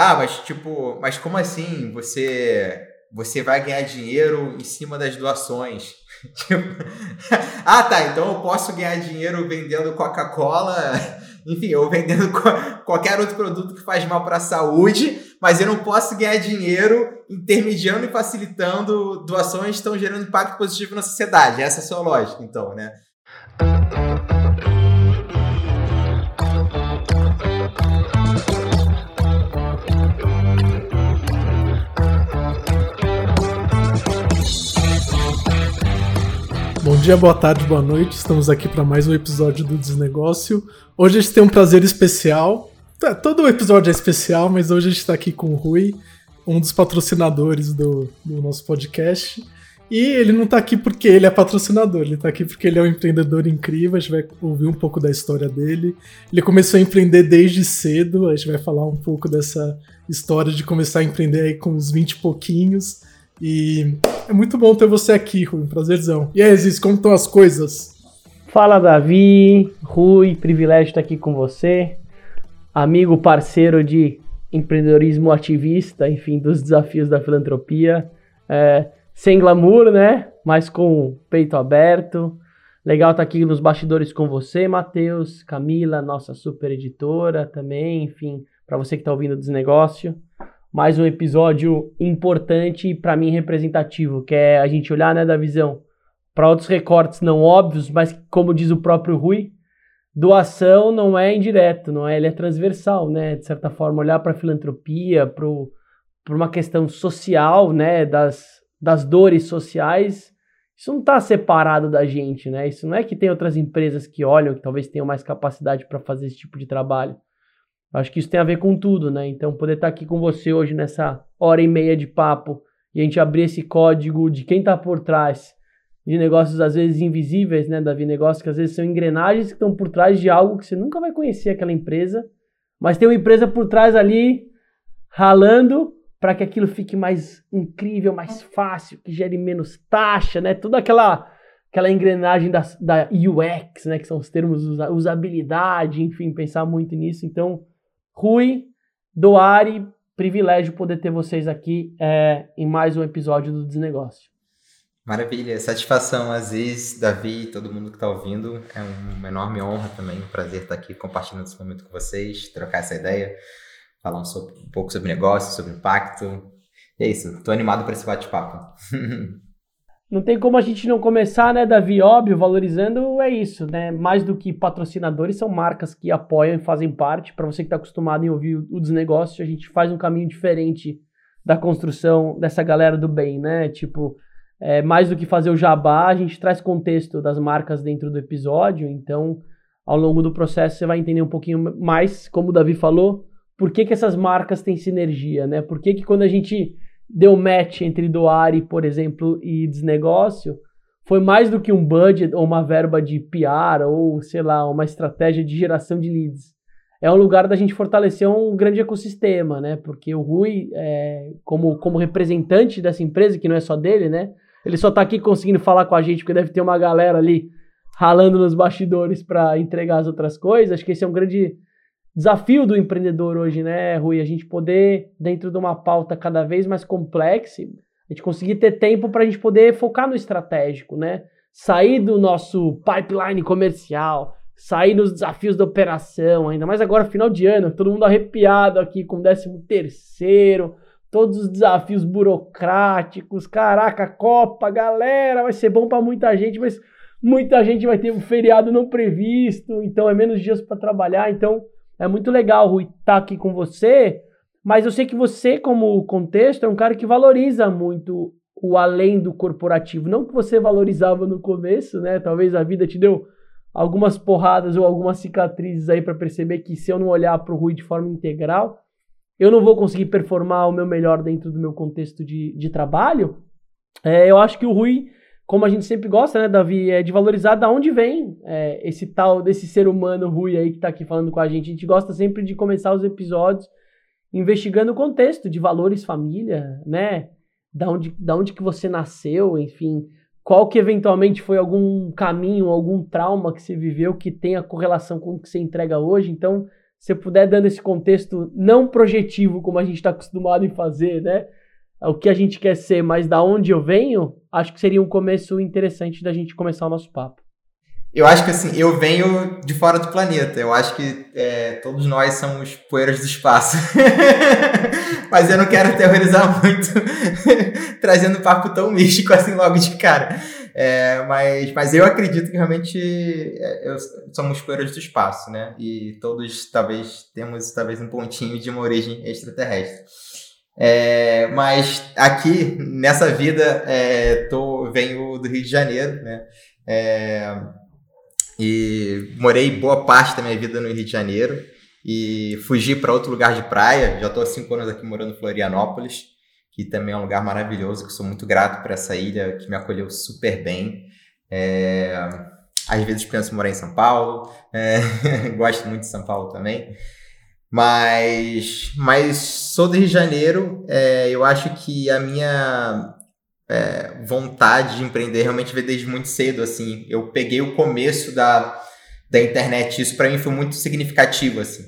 Ah, mas tipo, mas como assim você você vai ganhar dinheiro em cima das doações? tipo, ah, tá, então eu posso ganhar dinheiro vendendo Coca-Cola, enfim, ou vendendo qualquer outro produto que faz mal para a saúde, mas eu não posso ganhar dinheiro intermediando e facilitando doações que estão gerando impacto positivo na sociedade. Essa é a sua lógica, então, né? Dia, boa tarde, boa noite. Estamos aqui para mais um episódio do Desnegócio. Hoje a gente tem um prazer especial. Tá, todo episódio é especial, mas hoje a gente está aqui com o Rui, um dos patrocinadores do, do nosso podcast. E ele não está aqui porque ele é patrocinador, ele está aqui porque ele é um empreendedor incrível. A gente vai ouvir um pouco da história dele. Ele começou a empreender desde cedo, a gente vai falar um pouco dessa história de começar a empreender aí com uns 20 e pouquinhos. E é muito bom ter você aqui, Rui. Prazerzão. E aí, Ziz, como estão as coisas? Fala, Davi. Rui, privilégio estar aqui com você. Amigo, parceiro de empreendedorismo ativista, enfim, dos desafios da filantropia. É, sem glamour, né? Mas com peito aberto. Legal estar aqui nos bastidores com você, Matheus, Camila, nossa super editora também, enfim, para você que está ouvindo o Desnegócio mais um episódio importante e para mim representativo, que é a gente olhar, né, da visão para outros recortes não óbvios, mas como diz o próprio Rui, doação não é indireto, não é, ele é transversal, né? De certa forma, olhar para a filantropia, para uma questão social, né, das, das dores sociais, isso não está separado da gente, né? Isso não é que tem outras empresas que olham, que talvez tenham mais capacidade para fazer esse tipo de trabalho. Acho que isso tem a ver com tudo, né? Então, poder estar aqui com você hoje nessa hora e meia de papo e a gente abrir esse código de quem está por trás de negócios às vezes invisíveis, né, Davi? Negócios que às vezes são engrenagens que estão por trás de algo que você nunca vai conhecer aquela empresa, mas tem uma empresa por trás ali ralando para que aquilo fique mais incrível, mais fácil, que gere menos taxa, né? Toda aquela aquela engrenagem da, da UX, né, que são os termos usabilidade, enfim, pensar muito nisso. Então, Rui, Doari, privilégio poder ter vocês aqui é, em mais um episódio do Desnegócio. Maravilha, satisfação, Aziz, Davi, todo mundo que está ouvindo. É uma enorme honra também, um prazer estar aqui compartilhando esse momento com vocês, trocar essa ideia, falar um, sobre, um pouco sobre negócio, sobre impacto. E é isso, estou animado para esse bate-papo. Não tem como a gente não começar, né, Davi? Óbvio, valorizando é isso, né? Mais do que patrocinadores, são marcas que apoiam e fazem parte. Para você que está acostumado em ouvir o desnegócio, a gente faz um caminho diferente da construção dessa galera do bem, né? Tipo, é, mais do que fazer o jabá, a gente traz contexto das marcas dentro do episódio. Então, ao longo do processo, você vai entender um pouquinho mais, como o Davi falou, por que, que essas marcas têm sinergia, né? Por que, que quando a gente deu match entre Doari, por exemplo, e desnegócio, foi mais do que um budget ou uma verba de PR ou, sei lá, uma estratégia de geração de leads. É um lugar da gente fortalecer um grande ecossistema, né? Porque o Rui, é, como, como representante dessa empresa, que não é só dele, né? Ele só tá aqui conseguindo falar com a gente, porque deve ter uma galera ali ralando nos bastidores para entregar as outras coisas. Acho que esse é um grande desafio do empreendedor hoje, né, Rui? A gente poder, dentro de uma pauta cada vez mais complexa, a gente conseguir ter tempo para a gente poder focar no estratégico, né? Sair do nosso pipeline comercial, sair nos desafios da operação, ainda mais agora final de ano, todo mundo arrepiado aqui com o 13 terceiro, todos os desafios burocráticos, caraca, Copa, galera, vai ser bom para muita gente, mas muita gente vai ter um feriado não previsto, então é menos dias para trabalhar, então é muito legal, Rui, estar tá aqui com você, mas eu sei que você, como contexto, é um cara que valoriza muito o além do corporativo. Não que você valorizava no começo, né? Talvez a vida te deu algumas porradas ou algumas cicatrizes aí para perceber que se eu não olhar para o Rui de forma integral, eu não vou conseguir performar o meu melhor dentro do meu contexto de, de trabalho. É, eu acho que o Rui como a gente sempre gosta, né, Davi, é de valorizar da onde vem é, esse tal desse ser humano Rui aí que está aqui falando com a gente. A gente gosta sempre de começar os episódios investigando o contexto de valores família, né? Da onde, da onde que você nasceu, enfim, qual que eventualmente foi algum caminho, algum trauma que você viveu que tenha correlação com o que você entrega hoje. Então, você puder dando esse contexto não projetivo como a gente está acostumado em fazer, né? O que a gente quer ser, mas da onde eu venho, acho que seria um começo interessante da gente começar o nosso papo. Eu acho que assim, eu venho de fora do planeta. Eu acho que é, todos nós somos poeiras do espaço. Mas eu não quero terrorizar muito, trazendo um papo tão místico assim logo de cara. É, mas, mas eu acredito que realmente é, eu, somos poeiras do espaço, né? E todos talvez temos talvez um pontinho de uma origem extraterrestre. É, mas aqui nessa vida é, tô, venho do Rio de Janeiro, né? É, e morei boa parte da minha vida no Rio de Janeiro e fugi para outro lugar de praia. Já estou há cinco anos aqui morando em Florianópolis, que também é um lugar maravilhoso, que sou muito grato por essa ilha que me acolheu super bem. É, às vezes penso em morar em São Paulo, é, gosto muito de São Paulo também. Mas, mas sou do Rio de Janeiro, é, eu acho que a minha é, vontade de empreender realmente veio desde muito cedo, assim. Eu peguei o começo da, da internet, isso para mim foi muito significativo, assim.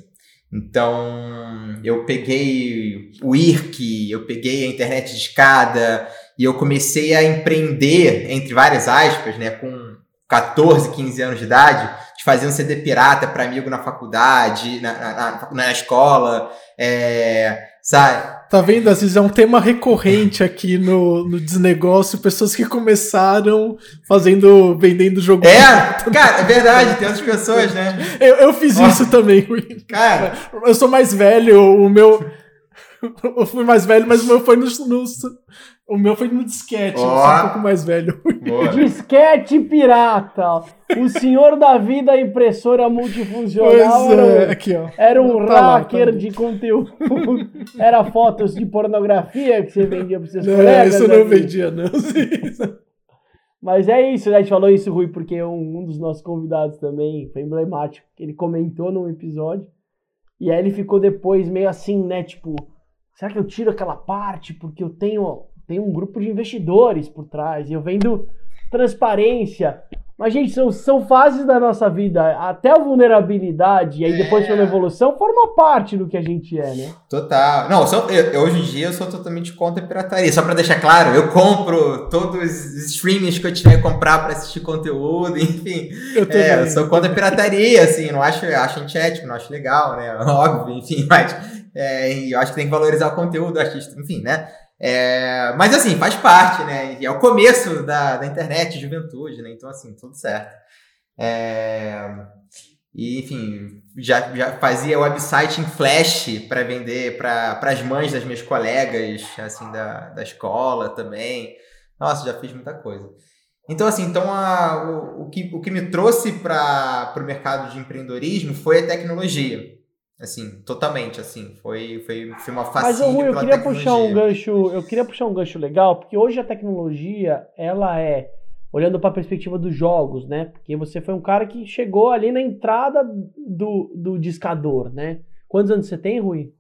Então, eu peguei o IRC, eu peguei a internet de escada e eu comecei a empreender, entre várias aspas, né, com 14, 15 anos de idade, de fazer um CD pirata para amigo na faculdade, na, na, na escola, é, sabe? Tá vendo, Aziz? É um tema recorrente aqui no, no Desnegócio. Pessoas que começaram fazendo, vendendo jogo. É, cara, é verdade. Tem outras pessoas, né? Eu, eu fiz Nossa. isso também. Cara, eu sou mais velho. O meu. Eu fui mais velho, mas o meu foi nos, nos o meu foi no disquete, oh. um pouco mais velho. Boa. Disquete pirata. O senhor da vida impressora multifuncional pois é, era, aqui, ó. era um tá hacker lá, tá de conteúdo. Era fotos de pornografia que você vendia para seus não, colegas. Isso eu não vendia, não. Mas é isso, né? A gente falou isso, Rui, porque um, um dos nossos convidados também foi emblemático. Ele comentou num episódio. E aí ele ficou depois meio assim, né? Tipo, será que eu tiro aquela parte porque eu tenho tem um grupo de investidores por trás, e eu vendo transparência. Mas, gente, são, são fases da nossa vida. Até a vulnerabilidade, e aí depois é. uma evolução, forma parte do que a gente é, né? Total. Não, sou, eu, hoje em dia eu sou totalmente contra a pirataria. Só para deixar claro, eu compro todos os streamings que eu tiver que comprar para assistir conteúdo, enfim. Eu, é, eu sou contra a pirataria, assim, não acho, acho antiético, não acho legal, né? Óbvio, enfim, mas é, eu acho que tem que valorizar o conteúdo artista, enfim, né? É, mas assim, faz parte, né? É o começo da, da internet, juventude, né? Então, assim, tudo certo. É, e, enfim, já, já fazia website em Flash para vender para as mães das minhas colegas, assim, da, da escola também. Nossa, já fiz muita coisa. Então, assim, então a, o, o, que, o que me trouxe para o mercado de empreendedorismo foi a tecnologia. Assim, totalmente, assim, foi, foi, foi uma facilidade. Mas, Rui, eu queria puxar um gancho, eu queria puxar um gancho legal, porque hoje a tecnologia, ela é, olhando para a perspectiva dos jogos, né? Porque você foi um cara que chegou ali na entrada do, do discador, né? Quantos anos você tem, Rui?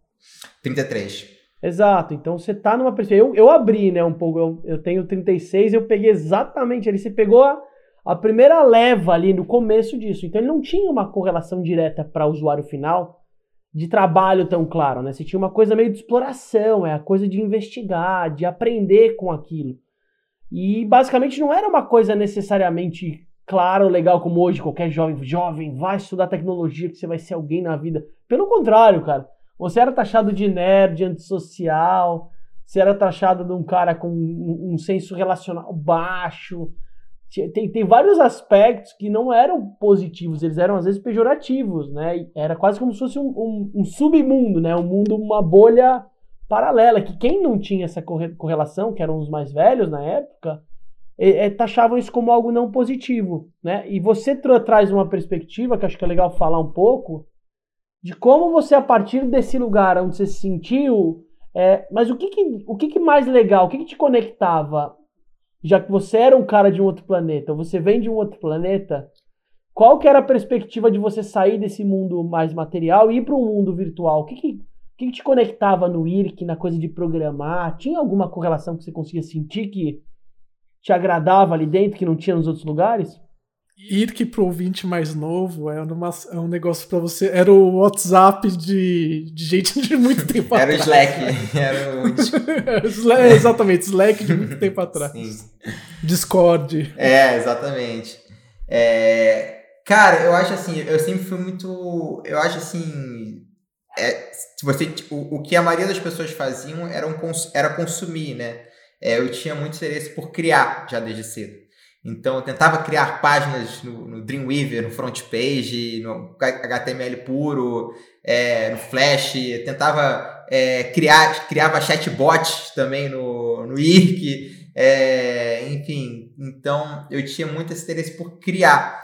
33. Exato, então você tá numa perspectiva. Eu, eu abri, né, um pouco, eu, eu tenho 36, eu peguei exatamente ali, você pegou a, a primeira leva ali no começo disso. Então ele não tinha uma correlação direta para o usuário final de trabalho tão claro, né? Você tinha uma coisa meio de exploração, é a coisa de investigar, de aprender com aquilo. E basicamente não era uma coisa necessariamente clara ou legal como hoje, qualquer jovem, jovem, vai estudar tecnologia que você vai ser alguém na vida. Pelo contrário, cara. Você era taxado de nerd, antissocial, você era taxado de um cara com um, um senso relacional baixo, tem, tem vários aspectos que não eram positivos, eles eram às vezes pejorativos, né? Era quase como se fosse um, um, um submundo, né? Um mundo, uma bolha paralela, que quem não tinha essa correlação, que eram os mais velhos na época, é, é, taxavam isso como algo não positivo, né? E você tra traz uma perspectiva, que acho que é legal falar um pouco, de como você, a partir desse lugar onde você se sentiu, é, mas o que, que o que, que mais legal, o que, que te conectava já que você era um cara de um outro planeta, você vem de um outro planeta, qual que era a perspectiva de você sair desse mundo mais material e ir para um mundo virtual? O que que, que te conectava no IRC, na coisa de programar? Tinha alguma correlação que você conseguia sentir que te agradava ali dentro, que não tinha nos outros lugares? IRC pro ouvinte mais novo é, uma, é um negócio para você. Era o WhatsApp de, de gente de muito tempo era atrás. Era o Slack. Era o... exatamente, Slack de muito tempo atrás. Sim. Discord. É, exatamente. É, cara, eu acho assim, eu sempre fui muito. Eu acho assim. É, você, o, o que a maioria das pessoas faziam era, um, era consumir, né? É, eu tinha muito interesse por criar já desde cedo. Então eu tentava criar páginas no, no Dreamweaver, no front page, no HTML puro, é, no Flash, tentava é, criar, criava chatbots também no, no IRC, é, enfim, então eu tinha muito esse interesse por criar.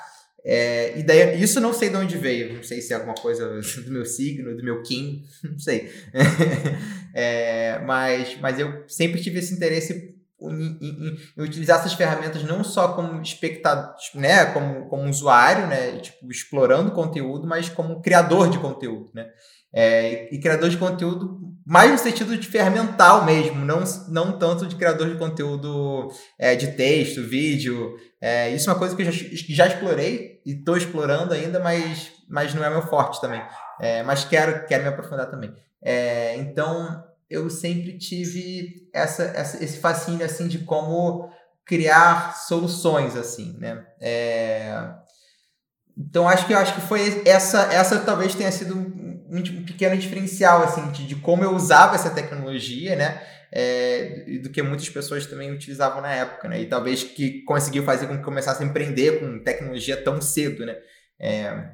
É, e daí, isso não sei de onde veio, não sei se é alguma coisa do meu signo, do meu Kim, não sei. é, mas, mas eu sempre tive esse interesse em, em, em, utilizar essas ferramentas não só como espectador, né, como, como usuário, né, tipo, explorando conteúdo, mas como criador de conteúdo, né. É, e criador de conteúdo mais no sentido de ferramental mesmo, não, não tanto de criador de conteúdo é, de texto, vídeo. É, isso é uma coisa que eu já, já explorei e estou explorando ainda, mas, mas não é meu forte também. É, mas quero, quero me aprofundar também. É, então, eu sempre tive essa, essa, esse fascínio assim de como criar soluções assim, né? É... Então acho que acho que foi essa essa talvez tenha sido um, um pequeno diferencial assim de, de, como eu usava essa tecnologia, né? É, do que muitas pessoas também utilizavam na época, né? E talvez que conseguiu fazer com que começasse a empreender com tecnologia tão cedo, né? É,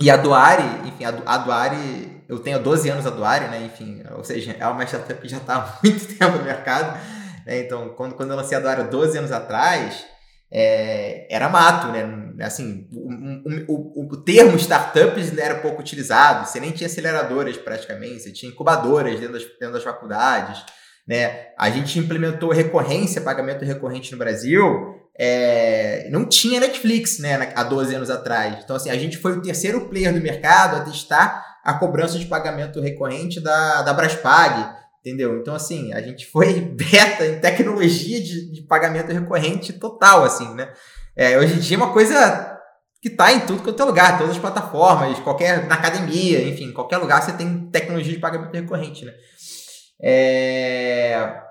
e a Duari, enfim, a, Duari, eu tenho 12 anos a Duari, né? Enfim, ou seja, é uma startup que já está há muito tempo no mercado. Né? Então, quando, quando eu lancei a Duari 12 anos atrás, é, era mato, né? Assim, o, o, o, o, termo startups era pouco utilizado, você nem tinha aceleradoras praticamente, você tinha incubadoras dentro das, dentro das faculdades, né? A gente implementou recorrência, pagamento recorrente no Brasil, é, não tinha Netflix né, há 12 anos atrás. Então, assim, a gente foi o terceiro player do mercado a testar a cobrança de pagamento recorrente da, da Braspag, entendeu? Então, assim, a gente foi beta em tecnologia de, de pagamento recorrente total, assim, né? É, hoje em dia é uma coisa que está em tudo quanto é lugar, todas as plataformas, qualquer, na academia, enfim, qualquer lugar você tem tecnologia de pagamento recorrente, né? É...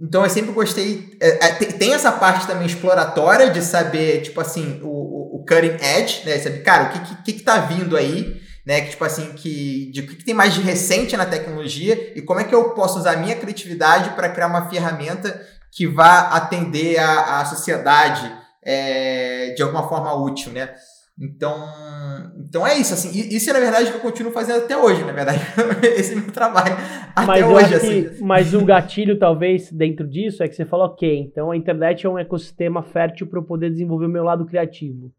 Então eu sempre gostei. É, é, tem essa parte também exploratória de saber, tipo assim, o, o cutting edge, né? Saber, cara, o que, que, que tá vindo aí, né? Que, tipo assim, que, de, o que, que tem mais de recente na tecnologia e como é que eu posso usar a minha criatividade para criar uma ferramenta que vá atender a, a sociedade é, de alguma forma útil, né? Então, então é isso, assim, isso é na verdade que eu continuo fazendo até hoje, na verdade, esse é meu trabalho até mas hoje, assim. Que, mas o gatilho talvez dentro disso é que você falou, ok, então a internet é um ecossistema fértil para eu poder desenvolver o meu lado criativo.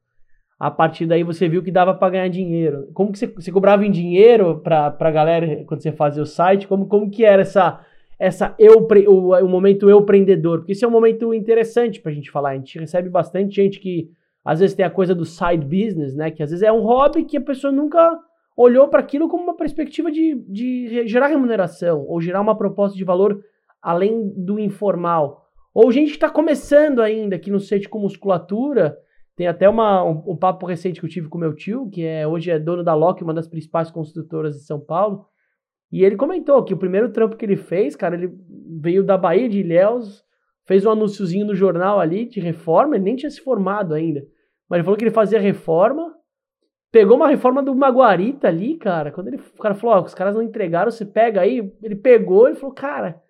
A partir daí você viu que dava para ganhar dinheiro. Como que você, você cobrava em dinheiro para a galera quando você fazia o site? Como, como que era essa essa eu o, o momento eu empreendedor? Porque isso é um momento interessante para a gente falar. A gente recebe bastante gente que às vezes tem a coisa do side business, né? Que às vezes é um hobby que a pessoa nunca olhou para aquilo como uma perspectiva de, de gerar remuneração ou gerar uma proposta de valor além do informal. Ou gente que está começando ainda aqui no site com musculatura. Tem até uma, um, um, papo recente que eu tive com meu tio, que é hoje é dono da Loki, uma das principais construtoras de São Paulo. E ele comentou que o primeiro trampo que ele fez, cara, ele veio da Bahia de Ilhéus, fez um anúnciozinho no jornal ali de reforma, ele nem tinha se formado ainda. Mas ele falou que ele fazia reforma, pegou uma reforma do Maguarita ali, cara. Quando ele, o cara falou, ó, os caras não entregaram, você pega aí. Ele pegou e falou, cara,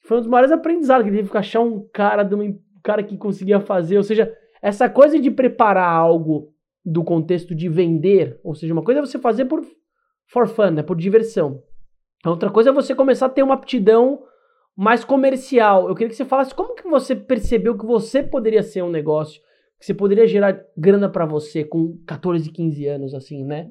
foi um dos maiores aprendizados que ele teve que achar um cara, de um cara que conseguia fazer. Ou seja, essa coisa de preparar algo do contexto de vender, ou seja, uma coisa é você fazer por for fun, né, por diversão. A outra coisa é você começar a ter uma aptidão mais comercial. Eu queria que você falasse como que você percebeu que você poderia ser um negócio você poderia gerar grana para você com 14, 15 anos, assim, né?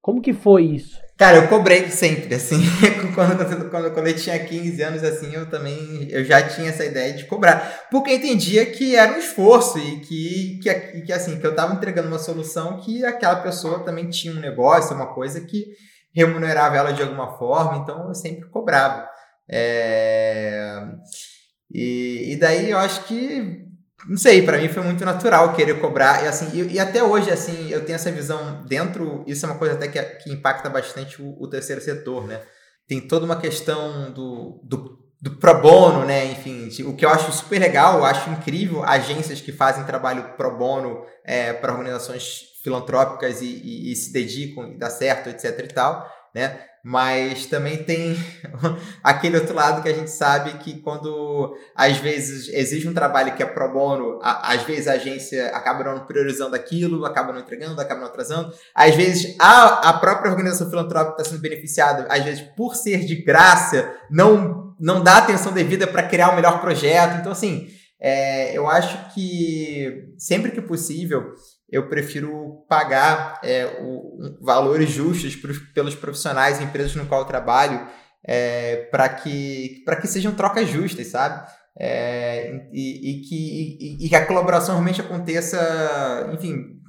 Como que foi isso? Cara, eu cobrei sempre, assim, quando, quando, quando eu tinha 15 anos, assim, eu também, eu já tinha essa ideia de cobrar, porque eu entendia que era um esforço e que, que, que assim, que eu estava entregando uma solução que aquela pessoa também tinha um negócio, uma coisa que remunerava ela de alguma forma, então eu sempre cobrava. É... E, e daí eu acho que não sei, para mim foi muito natural querer cobrar. E, assim, e, e, até hoje, assim, eu tenho essa visão dentro. Isso é uma coisa até que, que impacta bastante o, o terceiro setor, né? Tem toda uma questão do, do, do pro bono, né? Enfim, o que eu acho super legal, eu acho incrível agências que fazem trabalho pro bono é, para organizações filantrópicas e, e, e se dedicam e dá certo, etc e tal, né? Mas também tem aquele outro lado que a gente sabe que quando às vezes exige um trabalho que é pro bono, a, às vezes a agência acaba não priorizando aquilo, acaba não entregando, acaba não atrasando. Às vezes a, a própria organização filantrópica está sendo beneficiada, às vezes por ser de graça, não, não dá atenção devida para criar o um melhor projeto. Então, assim, é, eu acho que sempre que possível eu prefiro pagar é, o, valores justos pros, pelos profissionais e empresas no qual eu trabalho é, para que, que sejam trocas justas, sabe? É, e, e, que, e, e, que a colaboração realmente aconteça, enfim,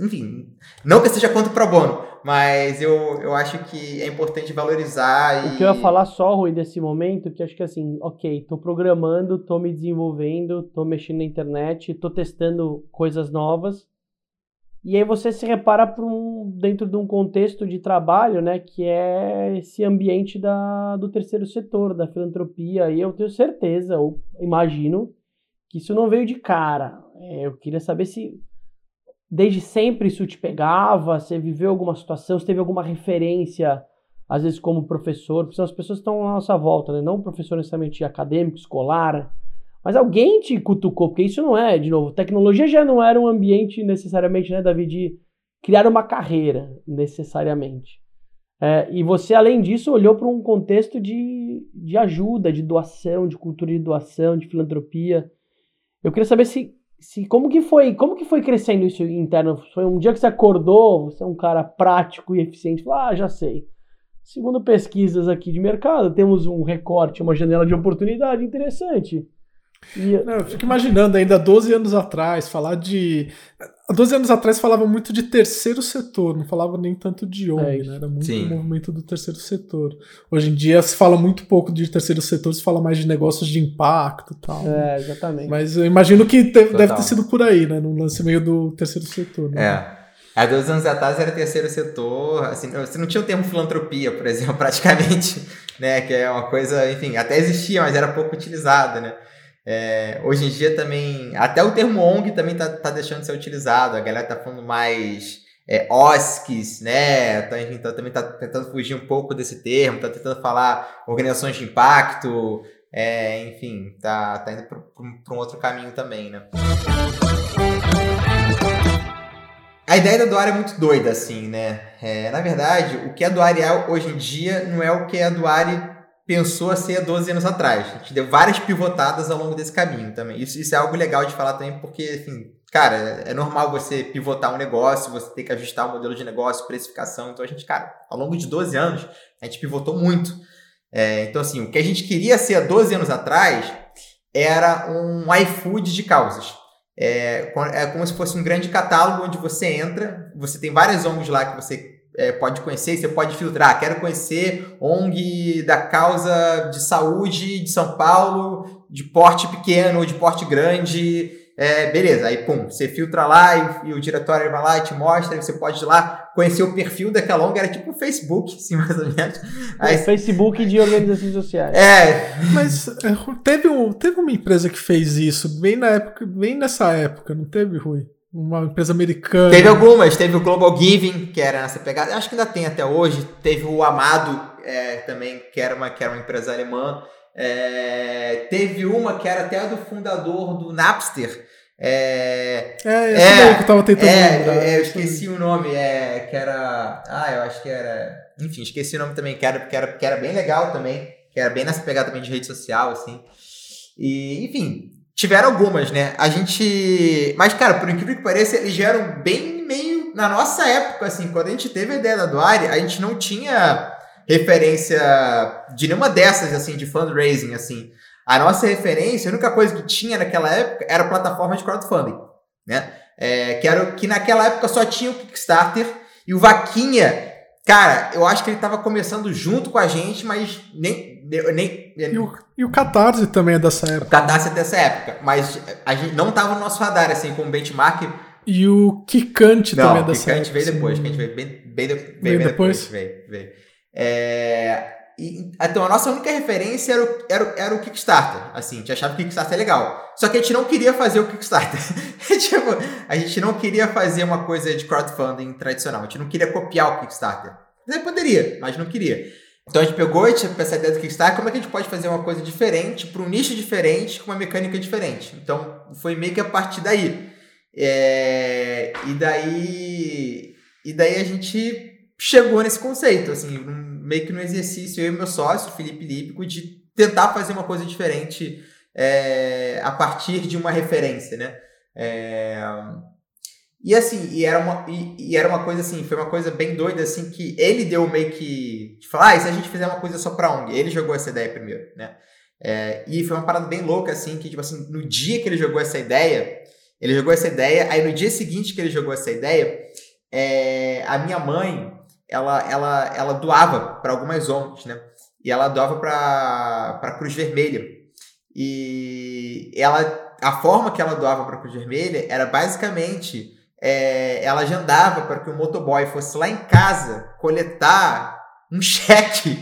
enfim, não que seja quanto pro bono, mas eu, eu acho que é importante valorizar. O que eu ia falar só, Rui, desse momento, que acho que assim, ok, tô programando, tô me desenvolvendo, tô mexendo na internet, tô testando coisas novas. E aí você se repara um, dentro de um contexto de trabalho, né, que é esse ambiente da, do terceiro setor, da filantropia. E eu tenho certeza, ou imagino, que isso não veio de cara. É, eu queria saber se desde sempre isso te pegava? Você viveu alguma situação? Você teve alguma referência, às vezes como professor? Porque as pessoas estão à nossa volta, né? Não professor necessariamente acadêmico, escolar, mas alguém te cutucou, porque isso não é, de novo, tecnologia já não era um ambiente necessariamente, né, Davi, de criar uma carreira, necessariamente. É, e você, além disso, olhou para um contexto de, de ajuda, de doação, de cultura de doação, de filantropia. Eu queria saber se se como que foi, como que foi crescendo isso interno? Foi um dia que você acordou, você é um cara prático e eficiente, falou, ah, já sei. Segundo pesquisas aqui de mercado, temos um recorte, uma janela de oportunidade interessante. E... Não, eu fico imaginando ainda 12 anos atrás, falar de. Há 12 anos atrás falava muito de terceiro setor, não falava nem tanto de ONG, é né? Era muito Sim. o movimento do terceiro setor. Hoje em dia se fala muito pouco de terceiro setor, se fala mais de negócios de impacto e tal. É, exatamente. Mas eu imagino que te, deve ter sido por aí, né? No lance meio do terceiro setor. Né? É. Há dois anos atrás era terceiro setor, assim, você não tinha o termo filantropia, por exemplo, praticamente, né? Que é uma coisa, enfim, até existia, mas era pouco utilizada, né? É, hoje em dia também, até o termo ONG também tá, tá deixando de ser utilizado, a galera tá falando mais é, OSCs, né? Então, tá, também tá tentando fugir um pouco desse termo, tá tentando falar organizações de impacto, é, enfim, tá, tá indo para um outro caminho também, né? A ideia da Doar é muito doida, assim, né? É, na verdade, o que a Doar é hoje em dia não é o que a Doar pensou a ser 12 anos atrás. A gente deu várias pivotadas ao longo desse caminho também. Isso, isso é algo legal de falar também, porque, assim, cara, é normal você pivotar um negócio, você ter que ajustar o modelo de negócio, precificação. Então a gente, cara, ao longo de 12 anos, a gente pivotou muito. É, então, assim, o que a gente queria ser há 12 anos atrás era um iFood de causas. É, é como se fosse um grande catálogo onde você entra, você tem várias ONGs lá que você é, pode conhecer, você pode filtrar. Quero conhecer ONG da causa de saúde de São Paulo, de porte pequeno ou de porte grande. É, beleza, aí pum, você filtra lá e, e, o diretório vai lá e te mostra, você pode ir lá conhecer o perfil daquela ONG, era tipo o Facebook, assim, mais ou menos. Aí, Facebook de organizações sociais. É. Mas é, teve, um, teve uma empresa que fez isso bem na época, bem nessa época, não teve, Rui? Uma empresa americana. Teve algumas, teve o Global Giving, que era nessa pegada, acho que ainda tem até hoje. Teve o Amado é, também, que era, uma, que era uma empresa alemã. É, teve uma que era até a do fundador do Napster. É, é, é, que eu tava tentando é, lembrar. É, eu esqueci o nome, é, que era. Ah, eu acho que era. Enfim, esqueci o nome também, que era, que era, que era bem legal também. Que era bem nessa pegada também de rede social, assim. E, enfim, Tiveram algumas, né? A gente. Mas, cara, por incrível que pareça, eles vieram bem meio na nossa época, assim. Quando a gente teve a ideia da Doari, a gente não tinha referência de nenhuma dessas, assim, de fundraising, assim. A nossa referência, a única coisa que tinha naquela época era a plataforma de crowdfunding, né? É, que, era, que naquela época só tinha o Kickstarter e o Vaquinha Cara, eu acho que ele tava começando junto com a gente, mas nem. nem e, o, e o Catarse também é dessa época. O Catarse é dessa época, mas a gente não tava no nosso radar, assim, como benchmark. E o Kikante também é dessa época. Não, o Kikante veio depois, que a gente veio bem, bem, veio, veio depois. depois. Veio, veio. É, e, então, a nossa única referência era o, era, era o Kickstarter. Assim, a gente achava que o Kickstarter é legal. Só que a gente não queria fazer o Kickstarter. tipo, a gente não queria fazer uma coisa de crowdfunding tradicional. A gente não queria copiar o Kickstarter. Você poderia, mas não queria. Então a gente pegou e tinha essa ideia do Kickstarter, como é que a gente pode fazer uma coisa diferente, para um nicho diferente, com uma mecânica diferente. Então foi meio que a partir daí. É, e daí. E daí a gente chegou nesse conceito, assim, meio que no exercício, eu e meu sócio, Felipe Lípico, de tentar fazer uma coisa diferente é, a partir de uma referência, né? É, e assim, e era, uma, e, e, era uma coisa assim, foi uma coisa bem doida, assim, que ele deu meio que. De falar, ah, e se a gente fizer uma coisa só pra ONG? Ele jogou essa ideia primeiro, né? É, e foi uma parada bem louca, assim, que, tipo assim, no dia que ele jogou essa ideia, ele jogou essa ideia, aí no dia seguinte que ele jogou essa ideia, é, a minha mãe, ela, ela, ela doava para algumas ONGs, né? E ela doava para a Cruz Vermelha. E ela, a forma que ela doava para a Cruz Vermelha era basicamente é, ela agendava para que o motoboy fosse lá em casa coletar um cheque,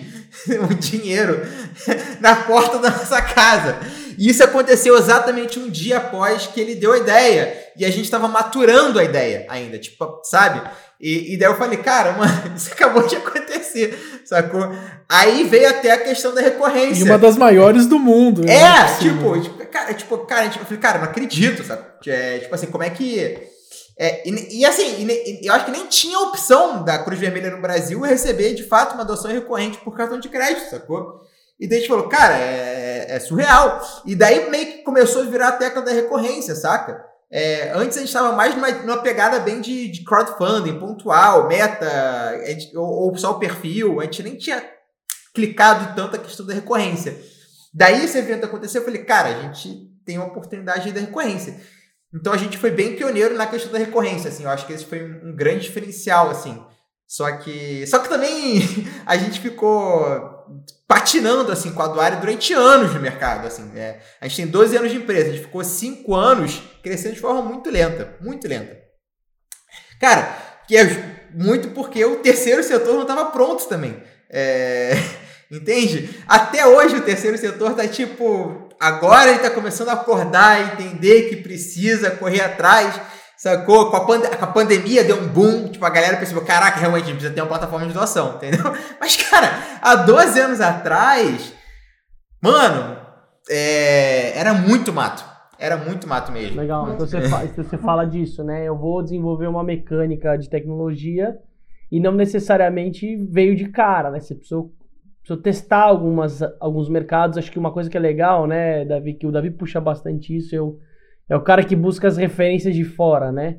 um dinheiro na porta da nossa casa. E isso aconteceu exatamente um dia após que ele deu a ideia. E a gente estava maturando a ideia ainda, tipo, sabe? E, e daí eu falei, cara, mano, isso acabou de acontecer, sacou? Aí veio até a questão da recorrência. E uma das maiores do mundo. Né? É, tipo, tipo, cara, tipo, cara, tipo, eu falei, cara, não acredito, sabe? É, tipo assim, como é que. É, e, e, assim, e, eu acho que nem tinha opção da Cruz Vermelha no Brasil receber de fato uma adoção recorrente por cartão de crédito, sacou? E daí a gente falou, cara, é, é surreal. E daí meio que começou a virar a tecla da recorrência, saca? É, antes a gente estava mais numa, numa, pegada bem de, de crowdfunding, pontual, meta, gente, ou, ou, só o perfil. A gente nem tinha clicado tanto a questão da recorrência. Daí esse evento aconteceu, eu falei, cara, a gente tem uma oportunidade da recorrência. Então a gente foi bem pioneiro na questão da recorrência, assim. Eu acho que esse foi um, um grande diferencial, assim. Só que, só que também a gente ficou patinando assim com a Duari durante anos no mercado. Assim, é. A gente tem 12 anos de empresa, a gente ficou 5 anos crescendo de forma muito lenta, muito lenta. Cara, que é muito porque o terceiro setor não estava pronto também. É... Entende? Até hoje o terceiro setor tá tipo. Agora ele está começando a acordar, entender que precisa correr atrás. Sacou? Com a, pand com a pandemia deu um boom, tipo, a galera percebeu, caraca, realmente a gente precisa ter uma plataforma de doação, entendeu? Mas, cara, há 12 anos atrás, mano, é, era muito mato. Era muito mato mesmo. Legal, então você, fala, você fala disso, né? Eu vou desenvolver uma mecânica de tecnologia e não necessariamente veio de cara, né? Você precisou, precisou testar algumas, alguns mercados. Acho que uma coisa que é legal, né, Davi, que o Davi puxa bastante isso, eu é o cara que busca as referências de fora, né?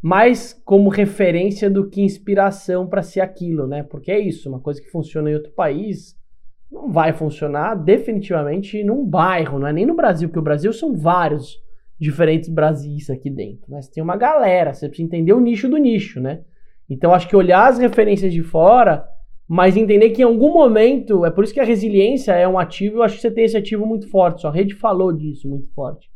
Mais como referência do que inspiração para ser aquilo, né? Porque é isso, uma coisa que funciona em outro país não vai funcionar definitivamente num bairro, não é nem no Brasil, porque o Brasil são vários diferentes Brasis aqui dentro? Você tem uma galera, você precisa entender o nicho do nicho, né? Então acho que olhar as referências de fora, mas entender que em algum momento, é por isso que a resiliência é um ativo, eu acho que você tem esse ativo muito forte, sua rede falou disso muito forte.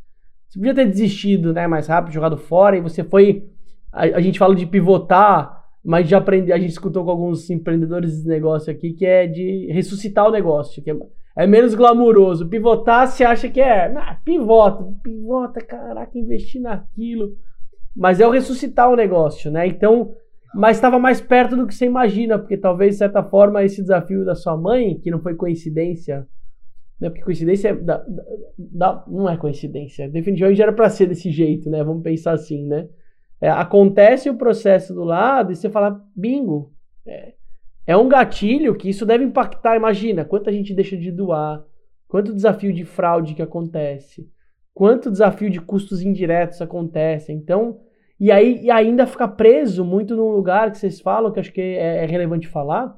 Você podia ter desistido né, mais rápido, jogado fora, e você foi. A, a gente fala de pivotar, mas já aprende, a gente escutou com alguns empreendedores de negócio aqui que é de ressuscitar o negócio, que é, é menos glamuroso. Pivotar, você acha que é. Ah, pivota, pivota, caraca, investir naquilo. Mas é o ressuscitar o negócio, né? Então, mas estava mais perto do que você imagina, porque talvez, de certa forma, esse desafio da sua mãe, que não foi coincidência, né? Porque coincidência é, da, da, não é coincidência. Definitivamente era para ser desse jeito, né? Vamos pensar assim, né? É, acontece o processo do lado e você fala, bingo. É, é um gatilho que isso deve impactar. Imagina quanta gente deixa de doar, quanto desafio de fraude que acontece, quanto desafio de custos indiretos acontece. Então, e aí e ainda fica preso muito num lugar que vocês falam, que acho que é, é relevante falar,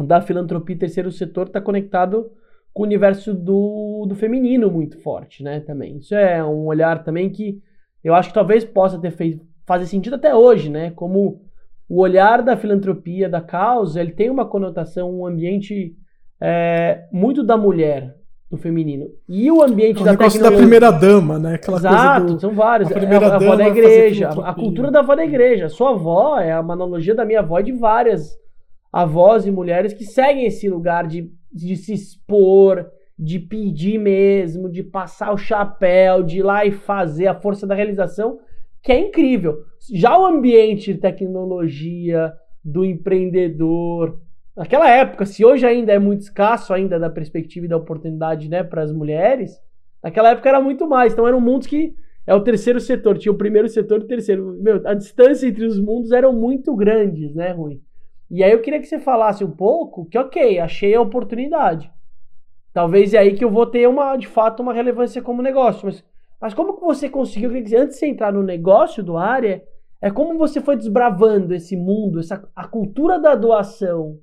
da filantropia terceiro setor está conectado com o universo do, do feminino muito forte, né, também. Isso é um olhar também que eu acho que talvez possa ter feito fazer sentido até hoje, né, como o olhar da filantropia, da causa, ele tem uma conotação, um ambiente é, muito da mulher, do feminino. E o ambiente o da tecnologia... da primeira dama, né? Aquela Exato, do... são vários. A, primeira é a, a avó da igreja, a, a cultura da avó da igreja. Sua avó é uma analogia da minha avó e de várias avós e mulheres que seguem esse lugar de, de se expor, de pedir mesmo, de passar o chapéu, de ir lá e fazer a força da realização, que é incrível. Já o ambiente de tecnologia, do empreendedor, naquela época, se hoje ainda é muito escasso ainda da perspectiva e da oportunidade, né, para as mulheres, naquela época era muito mais. Então eram mundos que é o terceiro setor, tinha o primeiro setor e o terceiro. Meu, a distância entre os mundos eram muito grandes, né, Rui? E aí eu queria que você falasse um pouco que, ok, achei a oportunidade. Talvez é aí que eu vou ter uma, de fato, uma relevância como negócio. Mas, mas como que você conseguiu, antes de entrar no negócio do área, é como você foi desbravando esse mundo, essa, a cultura da doação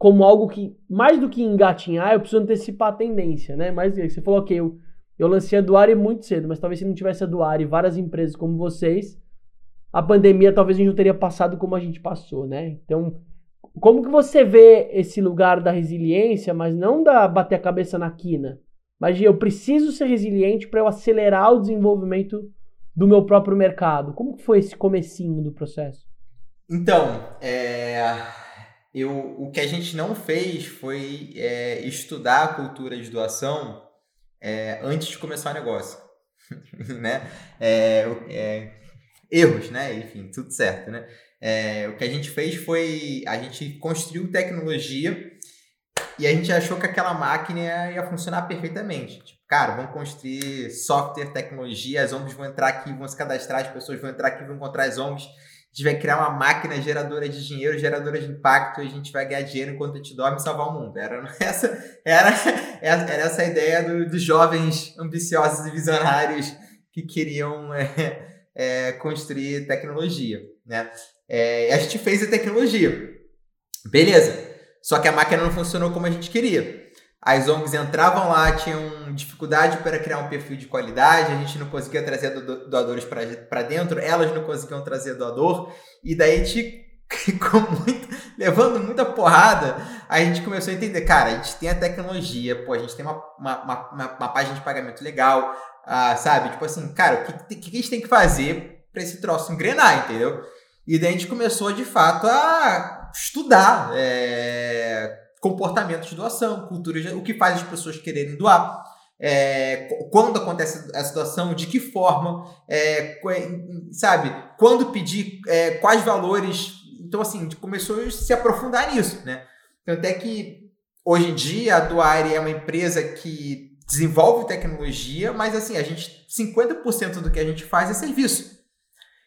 como algo que, mais do que engatinhar, eu preciso antecipar a tendência, né? Mas você falou, ok, eu, eu lancei a Doare muito cedo, mas talvez se não tivesse a Doare e várias empresas como vocês, a pandemia talvez a gente não teria passado como a gente passou, né? Então, como que você vê esse lugar da resiliência, mas não da bater a cabeça na quina, mas eu preciso ser resiliente para eu acelerar o desenvolvimento do meu próprio mercado. Como que foi esse comecinho do processo? Então, é, eu, o que a gente não fez foi é, estudar a cultura de doação é, antes de começar o negócio, né? É, é, erros, né? Enfim, tudo certo, né? É, o que a gente fez foi a gente construiu tecnologia e a gente achou que aquela máquina ia funcionar perfeitamente. Tipo, cara, vamos construir software, tecnologia, as ONGs vão entrar aqui, vão se cadastrar, as pessoas vão entrar aqui, vão encontrar as ONGs. A gente vai criar uma máquina geradora de dinheiro, geradora de impacto, e a gente vai ganhar dinheiro enquanto a gente dorme e salvar o mundo. Era essa, era, era essa a ideia do, dos jovens ambiciosos e visionários que queriam é, é, construir tecnologia. Né? É, a gente fez a tecnologia. Beleza. Só que a máquina não funcionou como a gente queria. As ONGs entravam lá, tinham dificuldade para criar um perfil de qualidade, a gente não conseguia trazer doadores para dentro, elas não conseguiam trazer doador, e daí a gente ficou muito, levando muita porrada, a gente começou a entender, cara, a gente tem a tecnologia, pô, a gente tem uma, uma, uma, uma página de pagamento legal, ah, sabe? Tipo assim, cara, o que, que a gente tem que fazer para esse troço engrenar, entendeu? E daí a gente começou, de fato, a estudar é, comportamentos de doação, cultura, o que faz as pessoas quererem doar. É, quando acontece a situação, de que forma, é, sabe? Quando pedir, é, quais valores. Então, assim, começou a se aprofundar nisso, né? Tanto é que hoje em dia a Doare é uma empresa que desenvolve tecnologia, mas assim, a gente 50% do que a gente faz é serviço.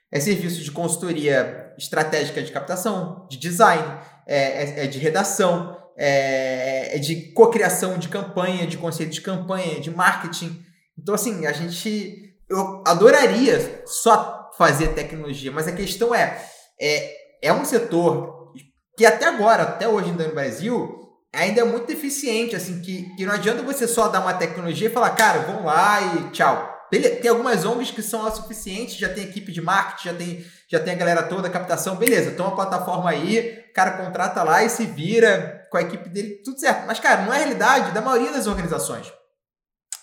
É serviço de consultoria estratégica de captação, de design, é, é, é de redação, é, é de cocriação de campanha, de conceito de campanha, de marketing. Então, assim, a gente. Eu adoraria só fazer tecnologia, mas a questão é: é, é um setor que até agora, até hoje ainda no Brasil, ainda é muito eficiente, assim, que, que não adianta você só dar uma tecnologia e falar, cara, vamos lá e tchau. Beleza. Tem algumas ONGs que são suficientes, já tem equipe de marketing, já tem, já tem a galera toda, captação, beleza, toma a plataforma aí, o cara contrata lá e se vira com a equipe dele, tudo certo. Mas, cara, não é a realidade da maioria das organizações.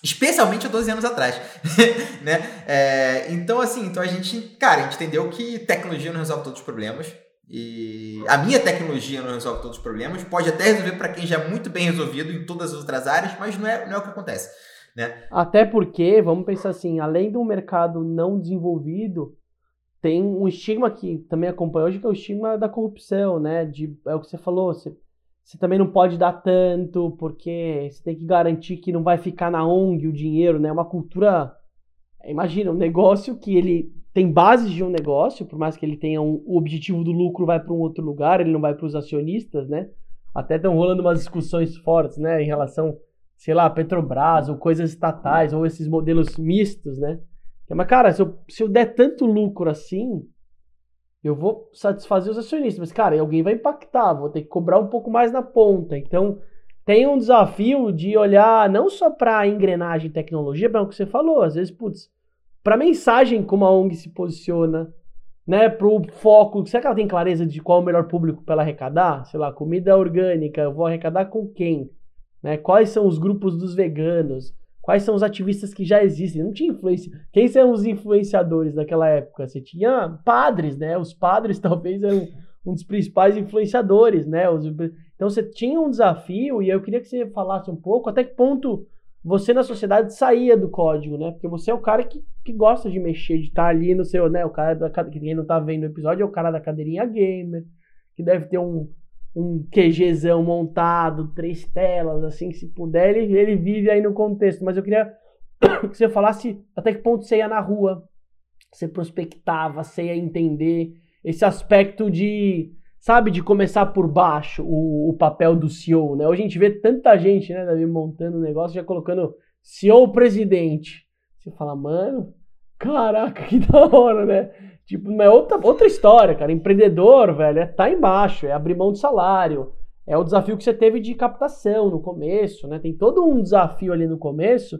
Especialmente há 12 anos atrás. né? É, então, assim, então a gente, cara, a gente entendeu que tecnologia não resolve todos os problemas. E a minha tecnologia não resolve todos os problemas. Pode até resolver para quem já é muito bem resolvido em todas as outras áreas, mas não é, não é o que acontece. Né? Até porque, vamos pensar assim, além do mercado não desenvolvido, tem um estigma que também acompanha hoje, que é o estigma da corrupção, né? De, é o que você falou, você, você também não pode dar tanto, porque você tem que garantir que não vai ficar na ONG o dinheiro, né? É uma cultura. Imagina, um negócio que ele tem bases de um negócio, por mais que ele tenha um, o objetivo do lucro vai para um outro lugar, ele não vai para os acionistas, né? Até estão rolando umas discussões fortes, né, em relação sei lá, Petrobras ou coisas estatais ou esses modelos mistos, né? Mas, cara, se eu, se eu der tanto lucro assim, eu vou satisfazer os acionistas. Mas, cara, alguém vai impactar, vou ter que cobrar um pouco mais na ponta. Então, tem um desafio de olhar não só para engrenagem e tecnologia, para o que você falou, às vezes, putz, para mensagem como a ONG se posiciona, né, pro foco. Será que ela tem clareza de qual é o melhor público para ela arrecadar? Sei lá, comida orgânica, eu vou arrecadar com quem? Né? Quais são os grupos dos veganos? Quais são os ativistas que já existem? Não tinha influência. Quem são os influenciadores daquela época? Você tinha padres, né? Os padres talvez eram um dos principais influenciadores, né? Então você tinha um desafio e eu queria que você falasse um pouco até que ponto você na sociedade saía do código, né? Porque você é o cara que, que gosta de mexer, de estar tá ali no seu, né? O cara da que quem não tá vendo o episódio é o cara da cadeirinha gamer, que deve ter um, um QGzão montado, três telas, assim, se puder, ele, ele vive aí no contexto. Mas eu queria que você falasse até que ponto você ia na rua, você prospectava, você ia entender esse aspecto de sabe, de começar por baixo o, o papel do CEO, né? Hoje a gente vê tanta gente, né, Davi, montando um negócio, já colocando CEO presidente. Você fala, mano, caraca, que da hora, né? Tipo, é outra, outra história, cara. Empreendedor, velho, é tá embaixo, é abrir mão de salário. É o desafio que você teve de captação no começo, né? Tem todo um desafio ali no começo.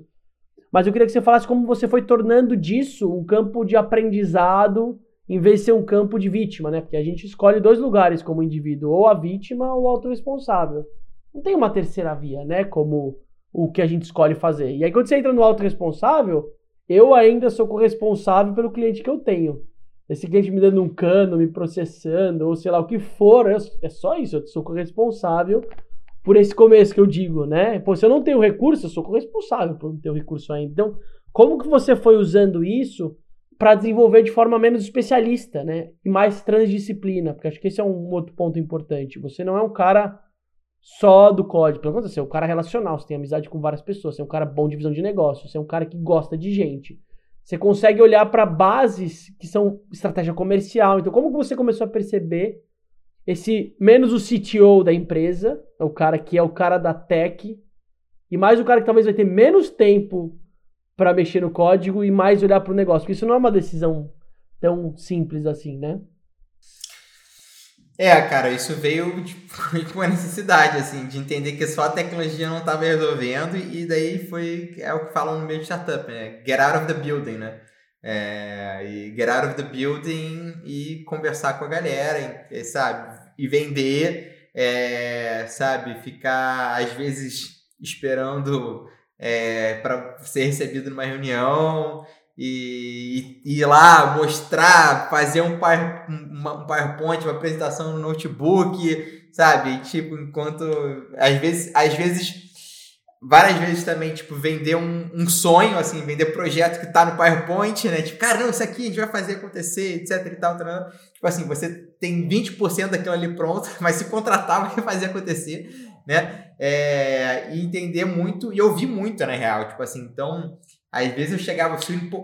Mas eu queria que você falasse como você foi tornando disso um campo de aprendizado em vez de ser um campo de vítima, né? Porque a gente escolhe dois lugares como indivíduo, ou a vítima ou o autorresponsável. Não tem uma terceira via, né? Como o que a gente escolhe fazer. E aí quando você entra no autorresponsável, eu ainda sou corresponsável pelo cliente que eu tenho. Esse cliente me dando um cano, me processando, ou sei lá o que for, é só isso, eu sou corresponsável por esse começo que eu digo, né? Pô, se eu não tenho recurso, eu sou corresponsável por não ter o recurso ainda. Então, como que você foi usando isso para desenvolver de forma menos especialista, né? E mais transdisciplina, porque acho que esse é um outro ponto importante. Você não é um cara só do código, pelo contrário, você é um cara relacional, você tem amizade com várias pessoas, você é um cara bom de visão de negócio, você é um cara que gosta de gente. Você consegue olhar para bases que são estratégia comercial. Então, como você começou a perceber esse menos o CTO da empresa, é o cara que é o cara da tech, e mais o cara que talvez vai ter menos tempo para mexer no código e mais olhar para o negócio. Porque isso não é uma decisão tão simples assim, né? É, cara, isso veio tipo, com uma necessidade, assim, de entender que só a tecnologia não estava resolvendo, e daí foi, é o que falam no meio de startup, né? Get out of the building, né? É, e get out of the building e conversar com a galera, e, sabe? E vender, é, sabe? Ficar, às vezes, esperando é, para ser recebido numa reunião e, e ir lá mostrar, fazer um, um PowerPoint, uma apresentação no notebook, sabe? Tipo, enquanto às vezes, às vezes várias vezes também, tipo, vender um, um sonho, assim, vender projeto que tá no PowerPoint, né? Tipo, cara, não, isso aqui a gente vai fazer acontecer, etc e tal, tal, Tipo assim, você tem 20% daquilo ali pronto, mas se contratar vai fazer acontecer, né? É, e entender muito, e ouvir muito, na real, tipo assim, então... Às vezes eu chegava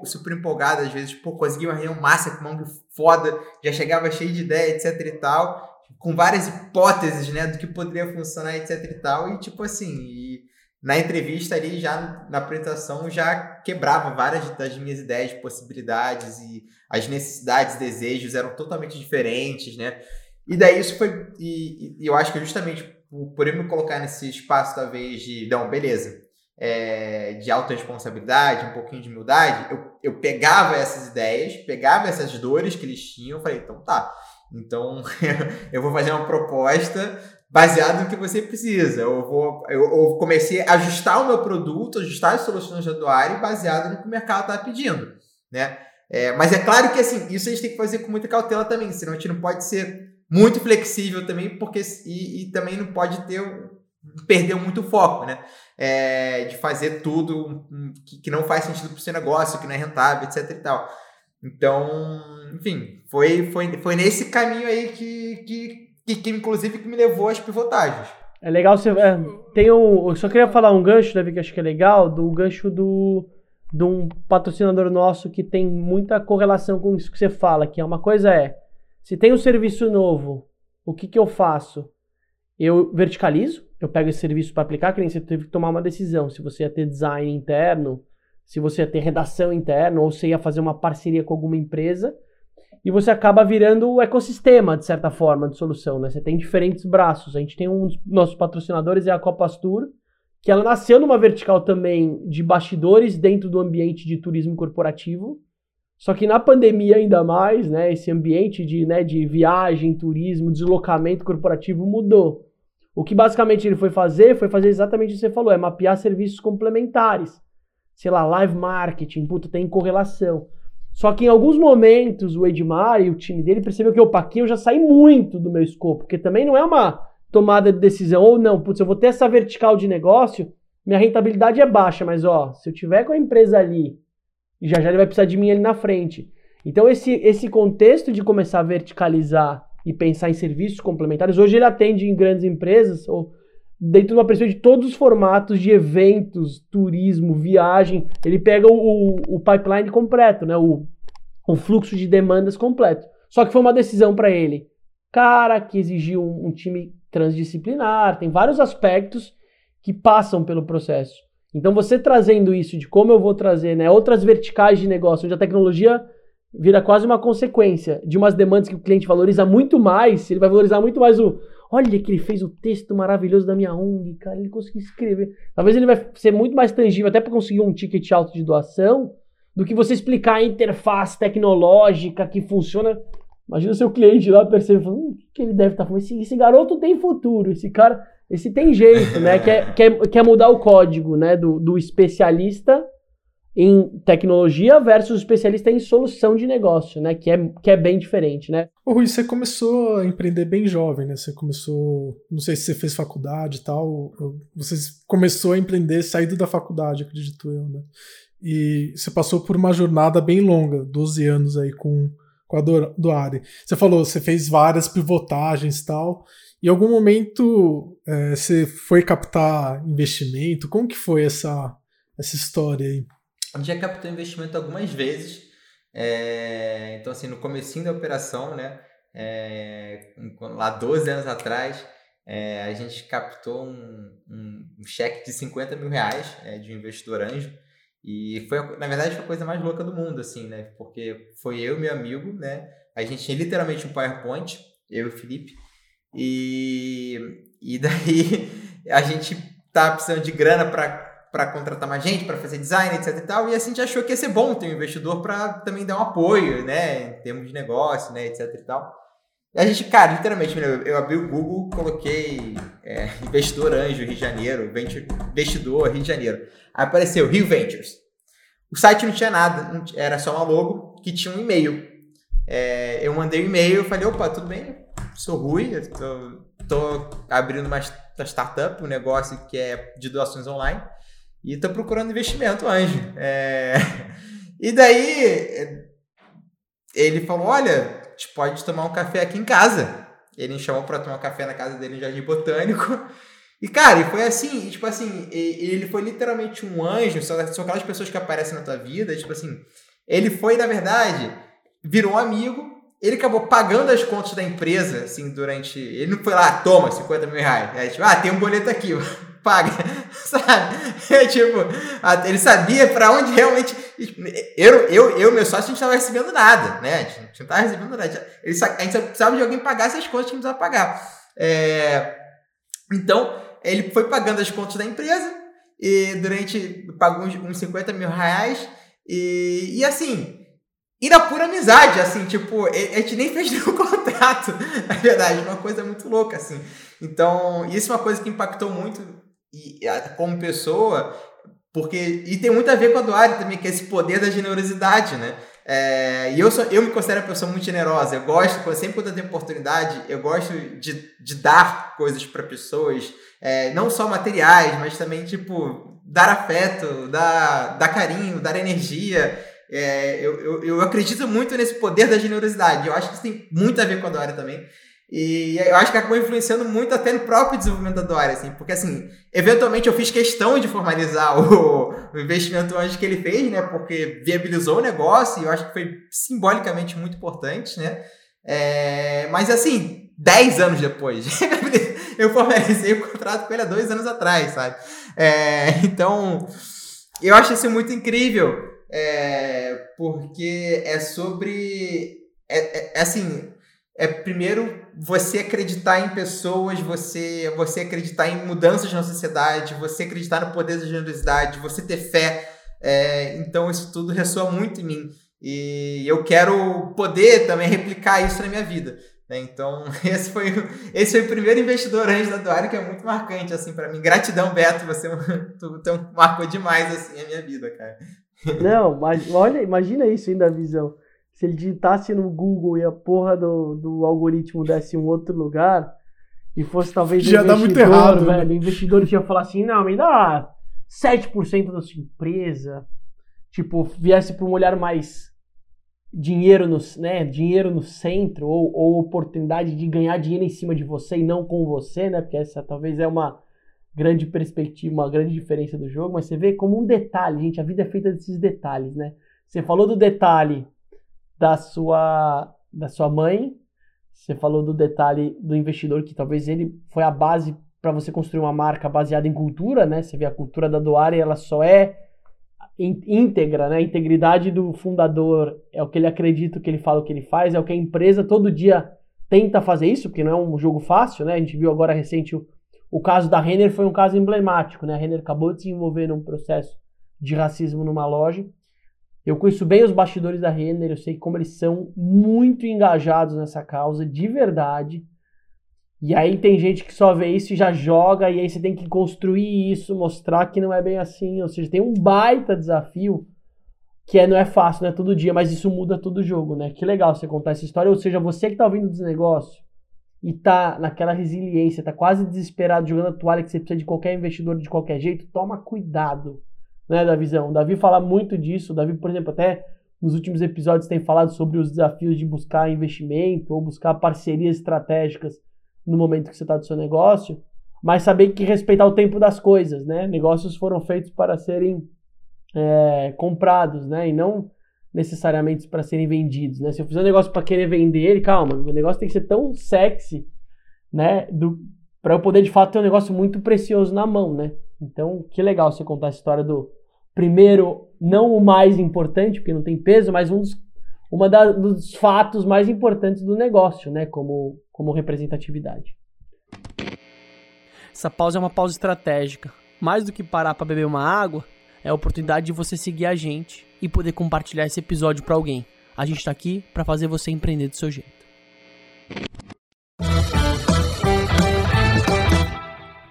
super empolgado, às vezes, pô, consegui uma reunião massa com uma foda, já chegava cheio de ideia, etc e tal, com várias hipóteses, né, do que poderia funcionar, etc e tal, e tipo assim, e na entrevista ali, já na apresentação, já quebrava várias das minhas ideias, possibilidades e as necessidades, desejos eram totalmente diferentes, né? E daí isso foi, e, e eu acho que justamente por eu me colocar nesse espaço, talvez, de, não, beleza, é, de autorresponsabilidade, um pouquinho de humildade, eu, eu pegava essas ideias, pegava essas dores que eles tinham, falei, então tá, então eu vou fazer uma proposta baseado no que você precisa. Eu vou, eu, eu, comecei a ajustar o meu produto, ajustar as soluções do usuário baseado no que o mercado está pedindo, né? É, mas é claro que assim, isso a gente tem que fazer com muita cautela também, senão a gente não pode ser muito flexível também, porque e, e também não pode ter perder muito foco, né? É, de fazer tudo que, que não faz sentido para o seu negócio, que não é rentável, etc e tal. Então, enfim, foi, foi, foi nesse caminho aí que, que que, que inclusive que me levou às pivotagens. É legal você. É, tem um, eu só queria falar um gancho, Davi, que acho que é legal, do gancho do de um patrocinador nosso que tem muita correlação com isso que você fala, que é uma coisa é, se tem um serviço novo, o que, que eu faço? Eu verticalizo, eu pego esse serviço para aplicar, que nem você teve que tomar uma decisão, se você ia ter design interno, se você ia ter redação interna, ou se ia fazer uma parceria com alguma empresa, e você acaba virando o ecossistema, de certa forma, de solução, né? Você tem diferentes braços. A gente tem um dos nossos patrocinadores, é a Copastur, que ela nasceu numa vertical também de bastidores dentro do ambiente de turismo corporativo. Só que na pandemia ainda mais, né, esse ambiente de, né, de viagem, turismo, deslocamento corporativo mudou. O que basicamente ele foi fazer foi fazer exatamente o que você falou, é mapear serviços complementares. Sei lá, live marketing, puta, tem correlação. Só que em alguns momentos o Edmar e o time dele percebeu que o Paquinho já sai muito do meu escopo, porque também não é uma tomada de decisão, ou não, putz, eu vou ter essa vertical de negócio, minha rentabilidade é baixa, mas ó, se eu tiver com a empresa ali e já já ele vai precisar de mim ali na frente. Então esse, esse contexto de começar a verticalizar e pensar em serviços complementares, hoje ele atende em grandes empresas ou dentro de uma perspectiva de todos os formatos de eventos, turismo, viagem, ele pega o, o pipeline completo, né? O, o fluxo de demandas completo. Só que foi uma decisão para ele. Cara, que exigiu um, um time transdisciplinar, tem vários aspectos que passam pelo processo. Então, você trazendo isso de como eu vou trazer né, outras verticais de negócio, onde a tecnologia vira quase uma consequência de umas demandas que o cliente valoriza muito mais, ele vai valorizar muito mais o. Olha que ele fez o texto maravilhoso da minha ONG, cara, ele conseguiu escrever. Talvez ele vai ser muito mais tangível até para conseguir um ticket alto de doação do que você explicar a interface tecnológica que funciona. Imagina o seu cliente lá percebendo, hum, que ele deve estar tá falando? Esse, esse garoto tem futuro, esse cara esse tem jeito, né? quer, quer, quer mudar o código, né? Do, do especialista em tecnologia versus o especialista em solução de negócio, né? Que é, que é bem diferente, né? Ô Rui, você começou a empreender bem jovem, né? Você começou, não sei se você fez faculdade e tal, você começou a empreender saído da faculdade, acredito eu, né? E você passou por uma jornada bem longa, 12 anos aí com, com a Doare. Você falou, você fez várias pivotagens e tal, em algum momento é, você foi captar investimento? Como que foi essa, essa história aí? Eu já captou investimento algumas vezes. É, então, assim, no comecinho da operação, né? É, lá 12 anos atrás, é, a gente captou um, um, um, cheque de 50 mil reais é, de um investidor anjo. E foi, na verdade, foi a coisa mais louca do mundo, assim, né? Porque foi eu e meu amigo, né? A gente tinha literalmente um PowerPoint, eu e o Felipe, e, e daí a gente tá precisando de grana para contratar mais gente, para fazer design, etc e tal. E a gente achou que ia ser bom ter um investidor para também dar um apoio, né, em termos de negócio, né, etc e tal. E a gente, cara, literalmente, eu, abri o Google, coloquei é, investidor anjo Rio de Janeiro, venture, investidor Rio de Janeiro. Aí apareceu Rio Ventures. O site não tinha nada, era só uma logo que tinha um e-mail. É, eu mandei um e-mail, falei, opa, tudo bem? Sou Rui, tô abrindo uma startup, um negócio que é de doações online e tô procurando investimento, anjo. É... E daí ele falou: Olha, a gente pode tomar um café aqui em casa. Ele me chamou para tomar um café na casa dele em Jardim Botânico. E, cara, e foi assim, e, tipo assim, ele foi literalmente um anjo, são aquelas pessoas que aparecem na tua vida, tipo assim, ele foi, na verdade, virou um amigo, ele acabou pagando as contas da empresa, assim, durante. Ele não foi lá, toma 50 mil reais. É tipo, ah, tem um boleto aqui, paga. Sabe? É tipo, ele sabia para onde realmente. Eu, eu, eu meu sócio, a gente não estava recebendo nada, né? A gente não estava recebendo nada. Ele, a gente precisava de alguém pagar essas contas que precisava pagar. É, então, ele foi pagando as contas da empresa e durante. pagou uns, uns 50 mil reais. E, e assim, e na pura amizade, assim, tipo, a gente nem fez nenhum contrato, na verdade, uma coisa muito louca, assim. Então, isso é uma coisa que impactou muito e, como pessoa, porque. E tem muito a ver com a Duarte também, que é esse poder da generosidade, né? É, e eu, sou, eu me considero uma pessoa muito generosa. Eu gosto, sempre quando eu tenho oportunidade, eu gosto de, de dar coisas para pessoas, é, não só materiais, mas também, tipo, dar afeto, dar, dar carinho, dar energia. É, eu, eu, eu, acredito muito nesse poder da generosidade. Eu acho que isso tem muito a ver com a Dória também. E eu acho que acabou influenciando muito até no próprio desenvolvimento da Dória, assim, porque assim, eventualmente eu fiz questão de formalizar o, o investimento antes que ele fez, né? Porque viabilizou o negócio e eu acho que foi simbolicamente muito importante, né? É, mas assim, 10 anos depois, eu formalizei o contrato com ele há dois anos atrás, sabe? É, então, eu acho isso muito incrível é, porque é sobre. É, é, é, assim. É primeiro você acreditar em pessoas, você, você acreditar em mudanças na sociedade, você acreditar no poder da generosidade, você ter fé. É, então isso tudo ressoa muito em mim. e eu quero poder também replicar isso na minha vida. Né? Então, esse foi, esse foi o primeiro investidor antes da Doário, que é muito marcante, assim, para mim. Gratidão, Beto, você tu, tu marcou demais, assim, a minha vida, cara. Não, mas olha, imagina isso ainda, a visão. Se ele digitasse no Google e a porra do, do algoritmo desse em um outro lugar, e fosse talvez Já dá muito errado, né? velho, né? o investidor ia falar assim, não, me dá 7% da sua empresa, tipo, viesse para um olhar mais dinheiro no, né, dinheiro no centro ou, ou oportunidade de ganhar dinheiro em cima de você e não com você, né? Porque essa talvez é uma grande perspectiva, uma grande diferença do jogo, mas você vê como um detalhe, gente, a vida é feita desses detalhes, né? Você falou do detalhe da sua da sua mãe, você falou do detalhe do investidor que talvez ele foi a base para você construir uma marca baseada em cultura, né? Você vê a cultura da Doare, ela só é íntegra, né? A integridade do fundador é o que ele acredita, o que ele fala, o que ele faz, é o que a empresa todo dia tenta fazer isso, porque não é um jogo fácil, né? A gente viu agora recente o, o caso da Renner foi um caso emblemático, né? A Renner acabou de num processo de racismo numa loja. Eu conheço bem os bastidores da Renner, eu sei como eles são muito engajados nessa causa, de verdade. E aí tem gente que só vê isso e já joga, e aí você tem que construir isso, mostrar que não é bem assim. Ou seja, tem um baita desafio que é, não é fácil, não é todo dia, mas isso muda todo o jogo, né? Que legal você contar essa história. Ou seja, você que tá ouvindo dos negócios e tá naquela resiliência, tá quase desesperado jogando a toalha que você precisa de qualquer investidor de qualquer jeito, toma cuidado, né, da visão. O Davi fala muito disso. O Davi, por exemplo, até nos últimos episódios tem falado sobre os desafios de buscar investimento ou buscar parcerias estratégicas no momento que você está do seu negócio, mas saber que respeitar o tempo das coisas, né? Negócios foram feitos para serem é, comprados, né? E não necessariamente para serem vendidos, né? Se eu fizer um negócio para querer vender ele, calma, meu negócio tem que ser tão sexy, né? Para eu poder de fato ter um negócio muito precioso na mão, né? Então, que legal você contar a história do primeiro, não o mais importante, porque não tem peso, mas um dos uma da, dos fatos mais importantes do negócio, né? Como, como representatividade. Essa pausa é uma pausa estratégica. Mais do que parar para beber uma água, é a oportunidade de você seguir a gente e poder compartilhar esse episódio para alguém. A gente está aqui para fazer você empreender do seu jeito.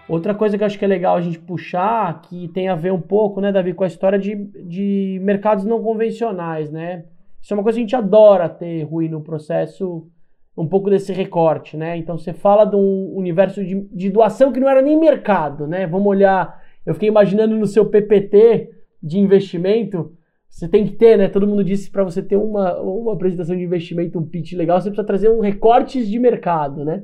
Outra coisa que eu acho que é legal a gente puxar, que tem a ver um pouco, né, Davi, com a história de, de mercados não convencionais, né? Isso é uma coisa que a gente adora ter, Rui, no processo, um pouco desse recorte, né? Então você fala de um universo de, de doação que não era nem mercado, né? Vamos olhar, eu fiquei imaginando no seu PPT de investimento, você tem que ter, né? Todo mundo disse para você ter uma, uma apresentação de investimento, um pitch legal, você precisa trazer um recortes de mercado, né?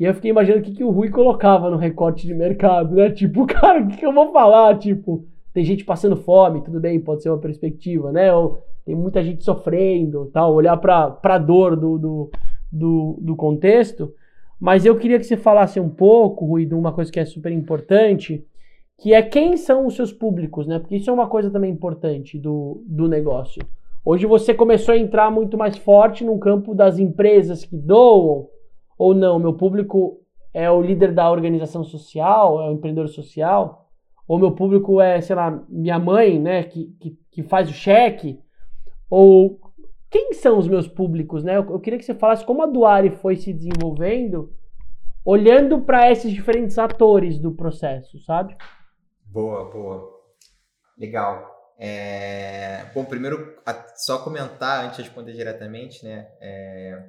E eu fiquei imaginando o que, que o Rui colocava no recorte de mercado, né? Tipo, cara, o que, que eu vou falar? Tipo, tem gente passando fome, tudo bem, pode ser uma perspectiva, né? Ou tem muita gente sofrendo, tal, olhar para a dor do, do, do, do, contexto. Mas eu queria que você falasse um pouco, Rui, de uma coisa que é super importante, que é quem são os seus públicos, né? Porque isso é uma coisa também importante do, do negócio. Hoje você começou a entrar muito mais forte no campo das empresas que doam, ou não? Meu público é o líder da organização social, é o empreendedor social, ou meu público é, sei lá, minha mãe, né, que, que, que faz o cheque, ou quem são os meus públicos, né? Eu, eu queria que você falasse como a Duari foi se desenvolvendo, olhando para esses diferentes atores do processo, sabe? Boa, boa. Legal. É... Bom, primeiro, só comentar antes de responder diretamente, né? É...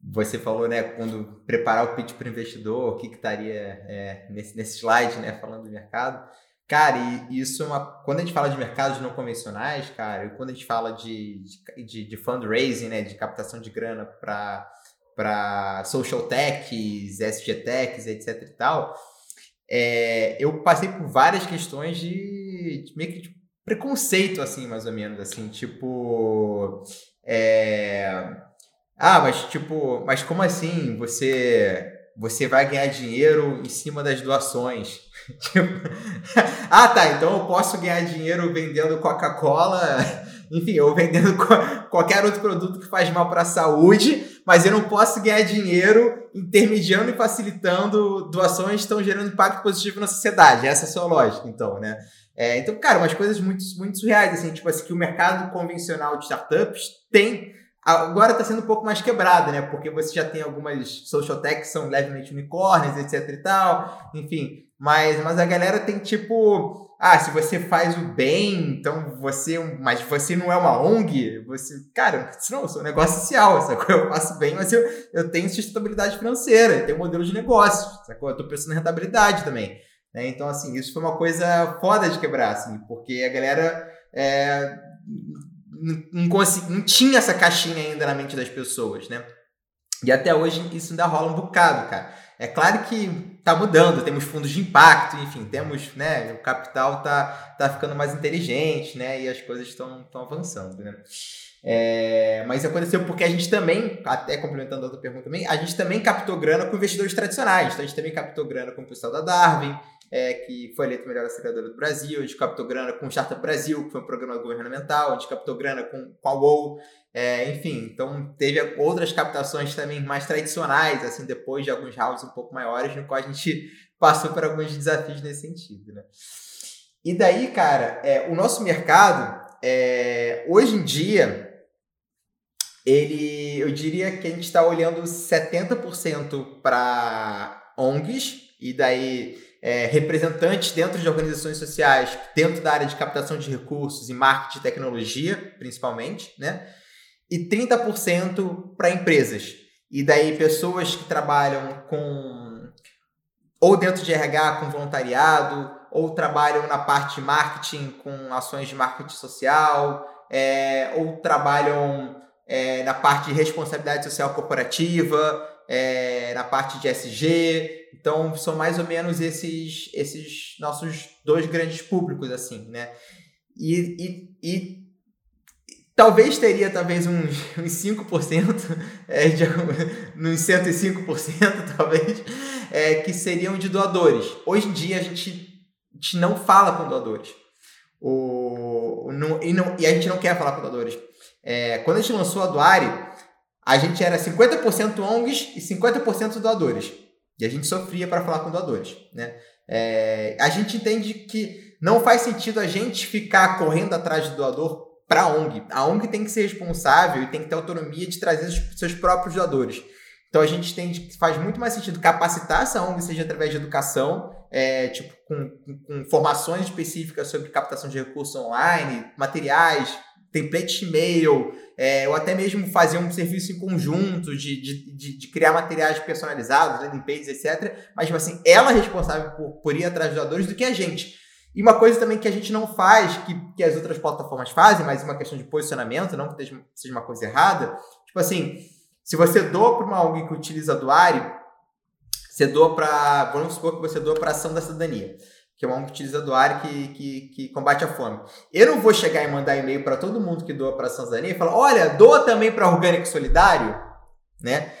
Você falou, né, quando preparar o pitch para o investidor, o que, que estaria é, nesse, nesse slide, né, falando do mercado. Cara, e isso é uma. Quando a gente fala de mercados não convencionais, cara, e quando a gente fala de, de, de fundraising, né, de captação de grana para social techs, SG techs, etc e tal, é, eu passei por várias questões de, de meio que de preconceito, assim, mais ou menos, assim, tipo. É, ah, mas tipo, mas como assim você você vai ganhar dinheiro em cima das doações? Tipo, ah, tá. Então eu posso ganhar dinheiro vendendo Coca-Cola, enfim, ou vendendo qualquer outro produto que faz mal para a saúde, mas eu não posso ganhar dinheiro intermediando e facilitando doações que estão gerando impacto positivo na sociedade. Essa é a sua lógica, então, né? É, então, cara, umas coisas muito, muito surreais, assim, tipo assim, que o mercado convencional de startups tem Agora está sendo um pouco mais quebrado, né? Porque você já tem algumas social techs que são levemente unicórnios, etc e tal. Enfim, mas, mas a galera tem tipo, ah, se você faz o bem, então você, é mas você não é uma ONG, você, cara, não, eu sou um negócio social, sacou? Eu faço bem, mas eu, eu tenho sustentabilidade financeira, eu tenho modelo de negócio, sacou? Eu tô pensando em rentabilidade também. Né? Então, assim, isso foi uma coisa foda de quebrar, assim, porque a galera é, não, consegui, não tinha essa caixinha ainda na mente das pessoas, né? E até hoje isso ainda rola um bocado, cara. É claro que tá mudando, temos fundos de impacto, enfim, temos, né, o capital tá, tá ficando mais inteligente, né, e as coisas estão avançando, né. É, mas aconteceu porque a gente também, até complementando a outra pergunta também, a gente também captou grana com investidores tradicionais. Então a gente também captou grana com o pessoal da Darwin, é, que foi eleito melhor aceleradora do Brasil, a gente captou grana com o Startup Brasil, que foi um programa governamental, a gente captou grana com, com a WoW, é, enfim, então teve outras captações também mais tradicionais, assim, depois de alguns rounds um pouco maiores, no qual a gente passou por alguns desafios nesse sentido, né? E daí, cara, é, o nosso mercado, é, hoje em dia, ele, eu diria que a gente está olhando 70% para ONGs, e daí é, representantes dentro de organizações sociais, dentro da área de captação de recursos e marketing e tecnologia, principalmente, né? E 30% para empresas. E daí pessoas que trabalham com ou dentro de RH com voluntariado, ou trabalham na parte de marketing com ações de marketing social, é, ou trabalham é, na parte de responsabilidade social corporativa, é, na parte de SG. Então, são mais ou menos esses, esses nossos dois grandes públicos, assim, né? E, e, e talvez teria talvez uns, uns 5%, é, uns 105% talvez, é, que seriam de doadores. Hoje em dia a gente, a gente não fala com doadores. O, não, e, não, e a gente não quer falar com doadores. É, quando a gente lançou a Doare, a gente era 50% ONGs e 50% doadores. E a gente sofria para falar com doadores. Né? É, a gente entende que não faz sentido a gente ficar correndo atrás do doador para a ONG. A ONG tem que ser responsável e tem que ter autonomia de trazer os seus próprios doadores. Então a gente que faz muito mais sentido capacitar essa ONG, seja através de educação, é, tipo, com, com, formações específicas sobre captação de recursos online, materiais, template e-mail, é, ou até mesmo fazer um serviço em conjunto de, de, de, de criar materiais personalizados, landing pages, etc. Mas, tipo assim, ela é responsável por, por ir atrás dos doadores do que a gente. E uma coisa também que a gente não faz, que, que as outras plataformas fazem, mas uma questão de posicionamento, não que seja uma coisa errada. Tipo assim, se você doa para uma alguém que utiliza Duário, você doa para. Vamos supor que você doa para ação da cidadania que é uma ONG utilizadora que, que, que combate a fome. Eu não vou chegar e mandar e-mail para todo mundo que doa para a Sanzania e falar, olha, doa também para Orgânico Solidário, né?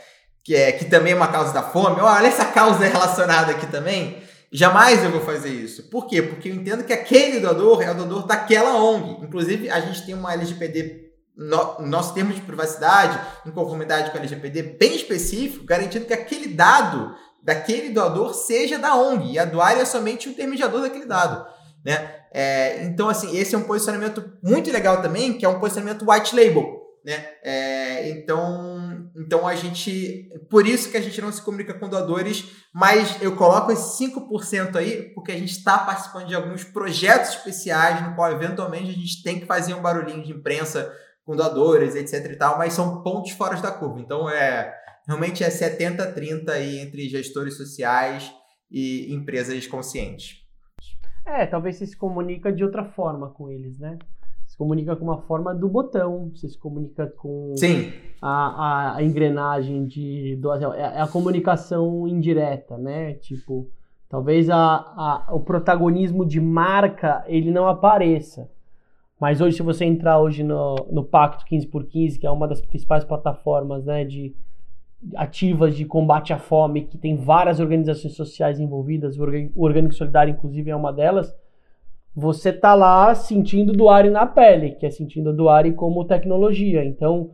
Que, é, que também é uma causa da fome. Olha, essa causa é relacionada aqui também. Jamais eu vou fazer isso. Por quê? Porque eu entendo que aquele doador é o doador daquela ONG. Inclusive, a gente tem uma LGPD, no, nosso termo de privacidade, em conformidade com a LGPD, bem específico, garantindo que aquele dado daquele doador seja da ONG, e a doária é somente o intermediador daquele dado. Né? É, então, assim, esse é um posicionamento muito legal também, que é um posicionamento white label. Né? É, então, então a gente. Por isso que a gente não se comunica com doadores, mas eu coloco esse 5% aí, porque a gente está participando de alguns projetos especiais, no qual eventualmente a gente tem que fazer um barulhinho de imprensa com doadores, etc e tal, mas são pontos fora da curva. Então é realmente é 70-30 aí entre gestores sociais e empresas conscientes. É, talvez você se comunica de outra forma com eles, né? Comunica com uma forma do botão, você se comunica com Sim. A, a, engrenagem de doação. É, é a comunicação indireta, né? Tipo, talvez a, a, o protagonismo de marca ele não apareça. Mas hoje, se você entrar hoje no, no Pacto 15 por 15, que é uma das principais plataformas né, de, ativas de combate à fome, que tem várias organizações sociais envolvidas, o Orgânico Solidário, inclusive, é uma delas, você tá lá sentindo Duari na pele, que é sentindo Duari como tecnologia. Então,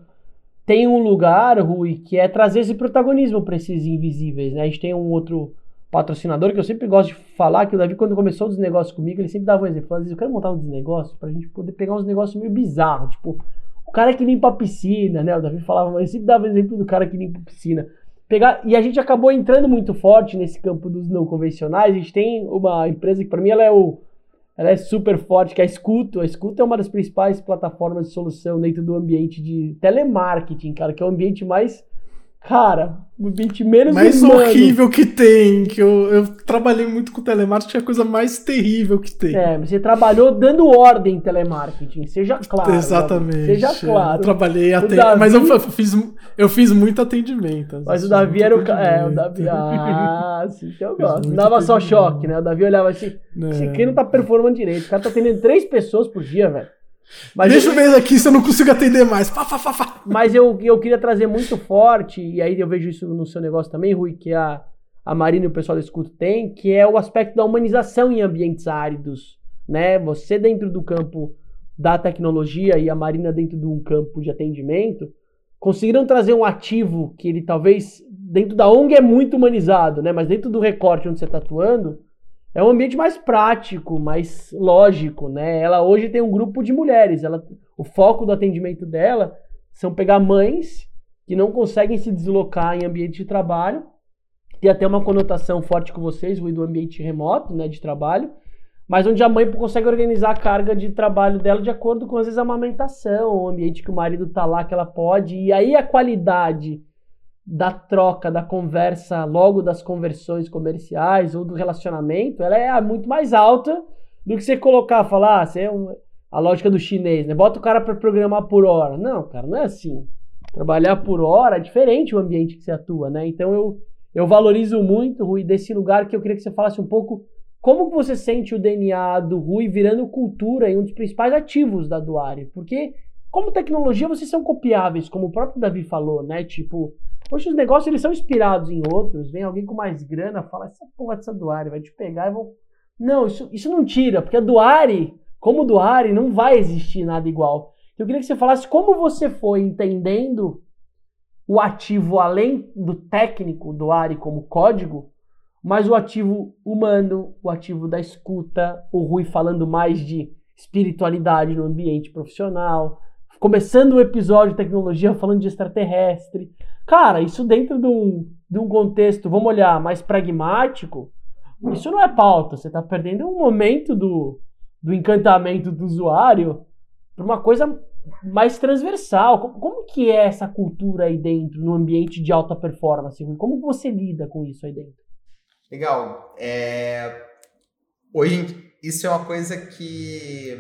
tem um lugar, Rui, que é trazer esse protagonismo para esses invisíveis, né? A gente tem um outro patrocinador, que eu sempre gosto de falar, que o Davi, quando começou os negócios comigo, ele sempre dava um exemplo. Às vezes eu quero montar um desnegócio pra gente poder pegar uns negócios meio bizarros. Tipo, o cara que limpa a piscina, né? O Davi falava, mas sempre dava o exemplo do cara que limpa a piscina. Pegar, e a gente acabou entrando muito forte nesse campo dos não convencionais. A gente tem uma empresa que, para mim, ela é o. Ela é super forte, que é a Escuto. A Escuto é uma das principais plataformas de solução dentro do ambiente de telemarketing, cara, que é o ambiente mais Cara, o ambiente menos mais humano. horrível que tem, que eu, eu trabalhei muito com telemarketing, é a coisa mais terrível que tem. É, você trabalhou dando ordem em telemarketing, seja claro. Exatamente. Seja claro. Eu trabalhei até, Davi... mas eu fiz, eu fiz muito atendimento. Mas o Davi era o cara, é, o Davi, ah, sim, que eu gosto. Não dava só choque, né? O Davi olhava assim, é. esse aqui não tá performando direito, o cara tá atendendo três pessoas por dia, velho. Mas Deixa eu ver aqui se eu não consigo atender mais. Fá, fá, fá, Mas eu, eu queria trazer muito forte, e aí eu vejo isso no seu negócio também, Rui, que a, a Marina e o pessoal do escuto tem, que é o aspecto da humanização em ambientes áridos. Né? Você dentro do campo da tecnologia e a Marina dentro de um campo de atendimento, conseguiram trazer um ativo que ele talvez, dentro da ONG é muito humanizado, né? mas dentro do recorte onde você está atuando, é um ambiente mais prático, mais lógico, né? Ela hoje tem um grupo de mulheres. Ela, o foco do atendimento dela são pegar mães que não conseguem se deslocar em ambiente de trabalho. Tem até uma conotação forte com vocês, o do ambiente remoto, né, de trabalho, mas onde a mãe consegue organizar a carga de trabalho dela de acordo com às vezes a amamentação, o ambiente que o marido tá lá que ela pode, e aí a qualidade da troca, da conversa, logo das conversões comerciais ou do relacionamento, ela é muito mais alta do que você colocar, falar, ah, você é um, a lógica do chinês, né? Bota o cara para programar por hora. Não, cara, não é assim. Trabalhar por hora é diferente o ambiente que você atua, né? Então eu, eu valorizo muito, Rui, desse lugar que eu queria que você falasse um pouco como você sente o DNA do Rui virando cultura e um dos principais ativos da Duari. Porque como tecnologia vocês são copiáveis, como o próprio Davi falou, né? Tipo, Hoje os negócios eles são inspirados em outros. Vem alguém com mais grana, fala essa porra dessa Duari vai te pegar e vão. Não, isso, isso não tira, porque a Duari, como Duari, não vai existir nada igual. Eu queria que você falasse como você foi entendendo o ativo além do técnico do Ari como código, mas o ativo humano, o ativo da escuta, o Rui falando mais de espiritualidade no ambiente profissional, começando o episódio de tecnologia falando de extraterrestre. Cara, isso dentro de um, de um contexto, vamos olhar, mais pragmático, isso não é pauta. Você está perdendo um momento do, do encantamento do usuário para uma coisa mais transversal. Como, como, que é essa cultura aí dentro, no ambiente de alta performance? Como você lida com isso aí dentro? Legal. É... Hoje, isso é uma coisa que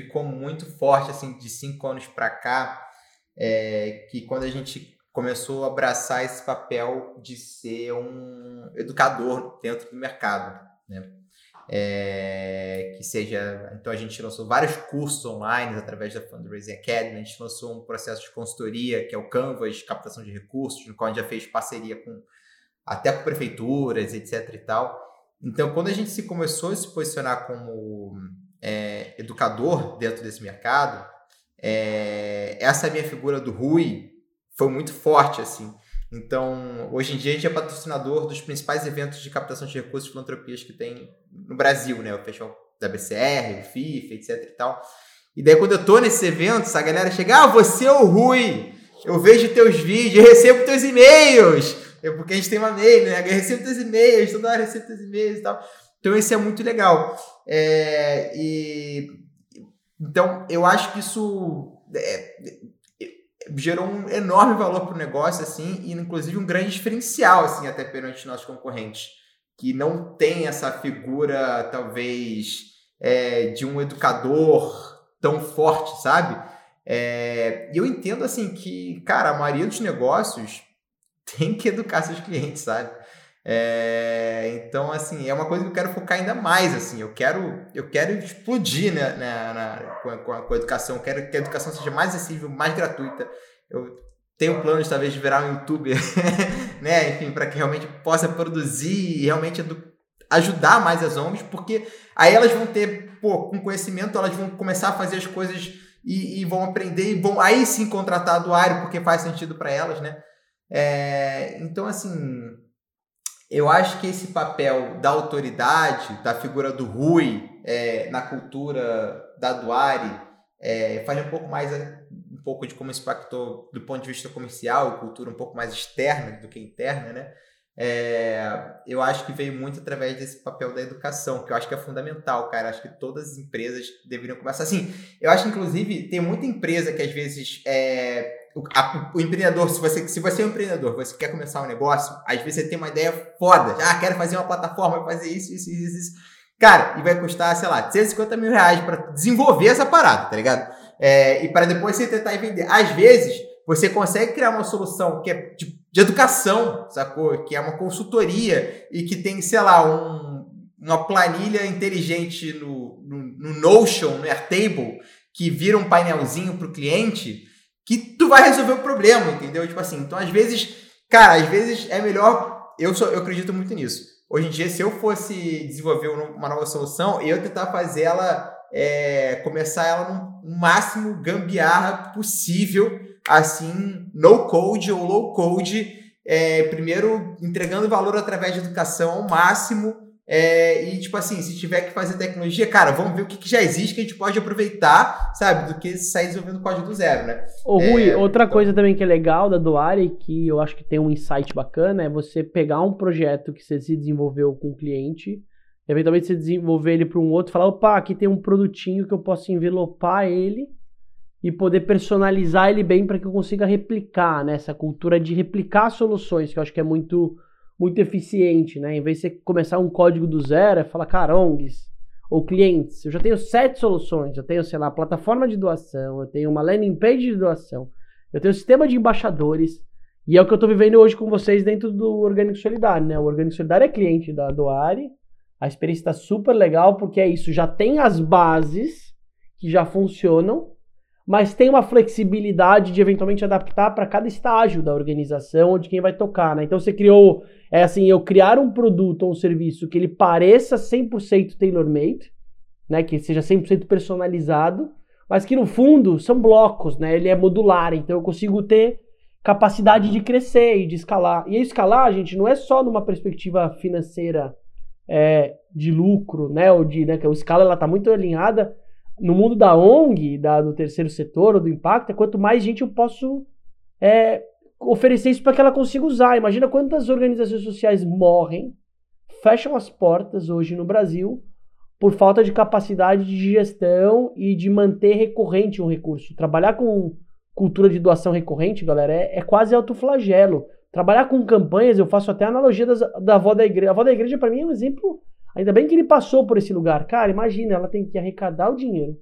ficou muito forte, assim, de cinco anos para cá, é, que quando a gente começou a abraçar esse papel de ser um educador dentro do mercado, né? É, que seja, então a gente lançou vários cursos online através da Fundraising Academy, a gente lançou um processo de consultoria que é o Canvas, captação de recursos, no qual a gente já fez parceria com até com prefeituras, etc e tal. Então, quando a gente se começou a se posicionar como é, educador dentro desse mercado, é, essa minha figura do Rui foi muito forte, assim. Então, hoje em dia a gente é patrocinador dos principais eventos de captação de recursos e filantropias que tem no Brasil, né? O Festival da BCR, o FIFA, etc e tal. E daí quando eu tô nesses eventos, a galera chega, ah, você é o Rui, eu vejo teus vídeos, eu recebo teus e-mails, porque a gente tem uma mail, né? Eu recebo teus e-mails, toda hora recebo teus e-mails e tal. Então isso é muito legal. É, e, então eu acho que isso é, gerou um enorme valor para o negócio, assim, e inclusive um grande diferencial, assim, até perante nossos concorrentes, que não tem essa figura, talvez, é, de um educador tão forte, sabe? É, e eu entendo, assim, que, cara, a maioria dos negócios tem que educar seus clientes, sabe? É, então, assim, é uma coisa que eu quero focar ainda mais, assim, eu quero, eu quero explodir né, na, na com, a, com, a, educação, eu quero que a educação seja mais acessível, mais gratuita. Eu tenho planos, talvez, de virar um youtuber, né, enfim, para que realmente possa produzir e realmente ajudar mais as ONGs, porque aí elas vão ter, pô, com conhecimento, elas vão começar a fazer as coisas e, e vão aprender e vão aí sim contratar doário, porque faz sentido para elas, né. É, então, assim, eu acho que esse papel da autoridade, da figura do Rui é, na cultura da Duari, é, fale um pouco mais um pouco de como isso impactou do ponto de vista comercial, cultura um pouco mais externa do que interna, né? É, eu acho que veio muito através desse papel da educação, que eu acho que é fundamental, cara. Acho que todas as empresas deveriam começar assim. Eu acho, inclusive, tem muita empresa que às vezes é, a, o, empreendedor, se você, se você é um empreendedor, você quer começar um negócio, às vezes você tem uma ideia foda. Ah, quero fazer uma plataforma, fazer isso, isso, isso, isso. Cara, e vai custar, sei lá, 250 mil reais para desenvolver essa parada, tá ligado? É, e para depois você tentar vender. Às vezes, você consegue criar uma solução que é de, de educação, sacou? Que é uma consultoria e que tem, sei lá, um, uma planilha inteligente no, no, no Notion, no Airtable, que vira um painelzinho para o cliente, que tu vai resolver o problema, entendeu? Tipo assim, então às vezes, cara, às vezes é melhor. Eu, sou, eu acredito muito nisso. Hoje em dia, se eu fosse desenvolver uma nova solução, eu tentar fazer ela, é, começar ela no máximo gambiarra possível assim, no code ou low code, é, primeiro entregando valor através de educação ao máximo. É, e, tipo assim, se tiver que fazer tecnologia, cara, vamos ver o que, que, já existe que a gente pode aproveitar, sabe? Do que sair desenvolvendo código do zero, né? Ô, Rui, é, outra então... coisa também que é legal da Doare, que eu acho que tem um insight bacana, é você pegar um projeto que você se desenvolveu com o cliente, eventualmente você desenvolver ele para um outro, falar, opa, aqui tem um produtinho que eu posso envelopar ele e poder personalizar ele bem para que eu consiga replicar, né? Essa cultura de replicar soluções, que eu acho que é muito, muito eficiente, né? Em vez de você começar um código do zero, é falar, cara, ONGs ou clientes, eu já tenho sete soluções, eu tenho, sei lá, plataforma de doação, eu tenho uma landing page de doação, eu tenho sistema de embaixadores, e é o que eu estou vivendo hoje com vocês dentro do Orgânico Solidário, né? O Orgânico Solidário é cliente da Doare, a experiência está super legal, porque é isso, já tem as bases que já funcionam, mas tem uma flexibilidade de eventualmente adaptar para cada estágio da organização ou de quem vai tocar, né? Então você criou, é assim, eu criar um produto ou um serviço que ele pareça 100% tailor-made, né, que seja 100% personalizado, mas que no fundo são blocos, né? Ele é modular, então eu consigo ter capacidade de crescer e de escalar. E escalar, gente, não é só numa perspectiva financeira é, de lucro, né, ou de, né, que a escala ela tá muito alinhada no mundo da ONG, da, do terceiro setor ou do impacto, é quanto mais gente eu posso é, oferecer isso para que ela consiga usar. Imagina quantas organizações sociais morrem, fecham as portas hoje no Brasil por falta de capacidade de gestão e de manter recorrente um recurso. Trabalhar com cultura de doação recorrente, galera, é, é quase autoflagelo. Trabalhar com campanhas, eu faço até analogia das, da avó da igreja. A avó da igreja, para mim, é um exemplo Ainda bem que ele passou por esse lugar. Cara, imagina, ela tem que arrecadar o dinheiro.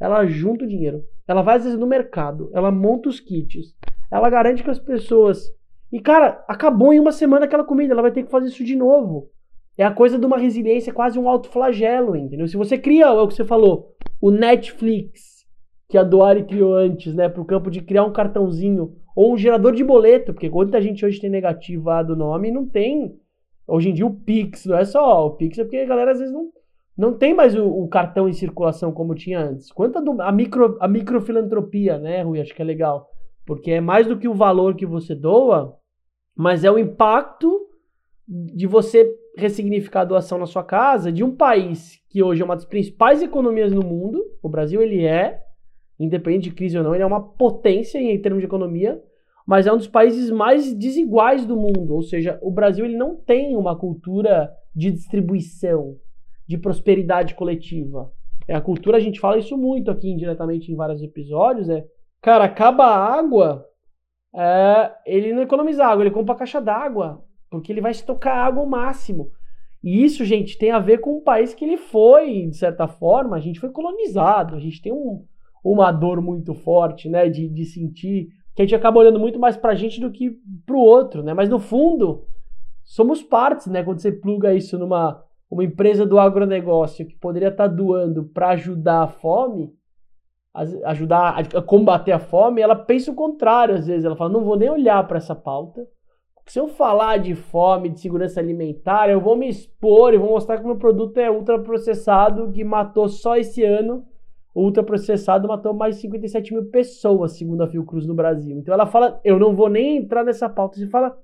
Ela junta o dinheiro. Ela vai às vezes no mercado. Ela monta os kits. Ela garante que as pessoas. E, cara, acabou em uma semana aquela comida. Ela vai ter que fazer isso de novo. É a coisa de uma resiliência, quase um autoflagelo, entendeu? Se você cria, é o que você falou, o Netflix, que a Doari criou antes, né, para o campo de criar um cartãozinho, ou um gerador de boleto, porque quanta gente hoje tem negativado o nome não tem Hoje em dia o Pix, não é só o Pix, é porque a galera às vezes não, não tem mais o, o cartão em circulação como tinha antes. Quanto a, do, a, micro, a microfilantropia, né, Rui? Acho que é legal. Porque é mais do que o valor que você doa, mas é o impacto de você ressignificar a doação na sua casa de um país que hoje é uma das principais economias no mundo. O Brasil, ele é, independente de crise ou não, ele é uma potência em termos de economia mas é um dos países mais desiguais do mundo. Ou seja, o Brasil ele não tem uma cultura de distribuição, de prosperidade coletiva. É a cultura, a gente fala isso muito aqui indiretamente em vários episódios, é, cara, acaba a água, é, ele não economiza água, ele compra caixa d'água, porque ele vai estocar água ao máximo. E isso, gente, tem a ver com o país que ele foi, de certa forma, a gente foi colonizado, a gente tem um, uma dor muito forte, né, de, de sentir que a gente acaba olhando muito mais pra gente do que pro outro, né? Mas no fundo, somos partes, né? Quando você pluga isso numa uma empresa do agronegócio que poderia estar tá doando para ajudar a fome, ajudar a combater a fome, ela pensa o contrário às vezes. Ela fala: não vou nem olhar para essa pauta. Se eu falar de fome, de segurança alimentar, eu vou me expor e vou mostrar que meu produto é ultraprocessado, que matou só esse ano ultraprocessado matou mais de 57 mil pessoas, segundo a Fiocruz no Brasil. Então ela fala, eu não vou nem entrar nessa pauta. Você fala,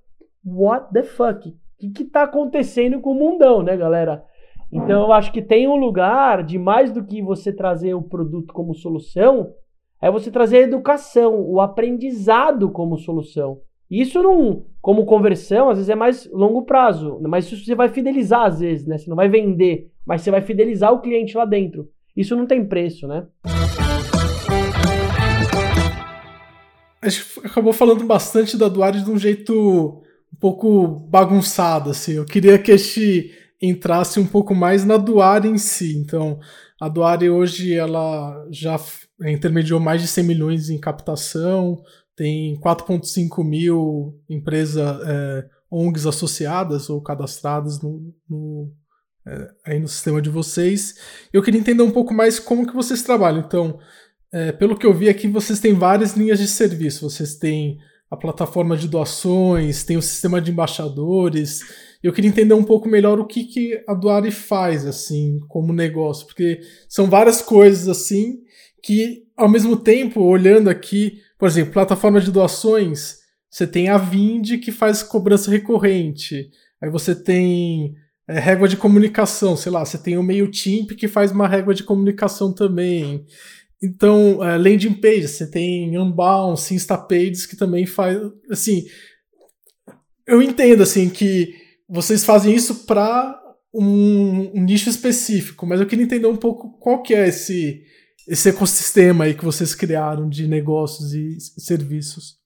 what the fuck? que que tá acontecendo com o mundão, né, galera? Então eu acho que tem um lugar de mais do que você trazer o produto como solução, é você trazer a educação, o aprendizado como solução. Isso não, como conversão, às vezes é mais longo prazo, mas isso você vai fidelizar às vezes, né? Você não vai vender, mas você vai fidelizar o cliente lá dentro. Isso não tem preço, né? A gente acabou falando bastante da Duarte de um jeito um pouco bagunçado, assim. Eu queria que a gente entrasse um pouco mais na Duari em si. Então, a Duari hoje ela já intermediou mais de 100 milhões em captação, tem 4,5 mil empresas é, ONGs associadas ou cadastradas no, no é, aí no sistema de vocês. Eu queria entender um pouco mais como que vocês trabalham. Então, é, pelo que eu vi aqui, vocês têm várias linhas de serviço. Vocês têm a plataforma de doações, tem o sistema de embaixadores. Eu queria entender um pouco melhor o que, que a Duari faz, assim, como negócio, porque são várias coisas, assim, que, ao mesmo tempo, olhando aqui, por exemplo, plataforma de doações, você tem a Vind que faz cobrança recorrente. Aí você tem é, régua de comunicação, sei lá, você tem o MailChimp que faz uma régua de comunicação também. Então, é, landing page, você tem Unbounce, Instapages que também faz, assim, eu entendo assim que vocês fazem isso para um, um, nicho específico, mas eu queria entender um pouco qual que é esse esse ecossistema aí que vocês criaram de negócios e serviços.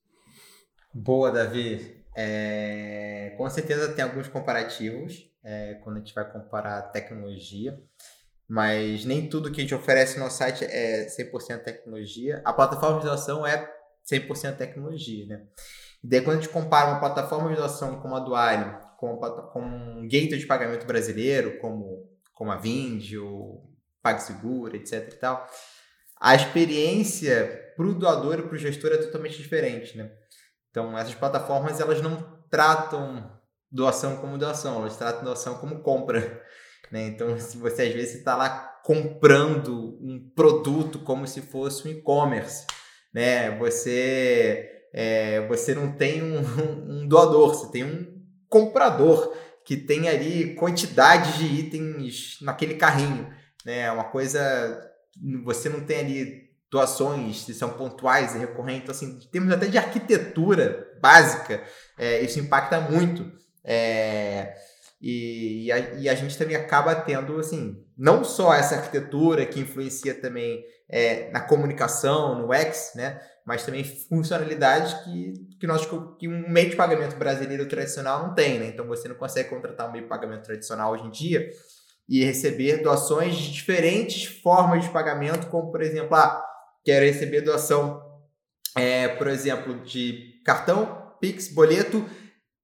Boa, Davi. É, com certeza tem alguns comparativos é, quando a gente vai comparar tecnologia, mas nem tudo que a gente oferece no nosso site é 100% tecnologia. A plataforma de doação é 100% tecnologia, né? E daí quando a gente compara uma plataforma de doação como a Duário, com, com um gateway de pagamento brasileiro, como, como a Vind, ou PagSeguro, etc e tal, a experiência para o doador e para o gestor é totalmente diferente, né? Então, essas plataformas, elas não tratam doação como doação, elas tratam doação como compra, né? Então, se você às vezes está lá comprando um produto como se fosse um e-commerce, né? Você, é, você não tem um, um doador, você tem um comprador que tem ali quantidade de itens naquele carrinho, né? Uma coisa você não tem ali doações que são pontuais e recorrentes, assim, em termos até de arquitetura básica, é, isso impacta muito. É, e, e, a, e, a, gente também acaba tendo, assim, não só essa arquitetura que influencia também é, na comunicação, no X, né? Mas também funcionalidades que, que, nós, que um meio de pagamento brasileiro tradicional não tem, né? Então você não consegue contratar um meio de pagamento tradicional hoje em dia e receber doações de diferentes formas de pagamento, como por exemplo, ah, quero receber doação, é, por exemplo, de cartão, Pix, boleto,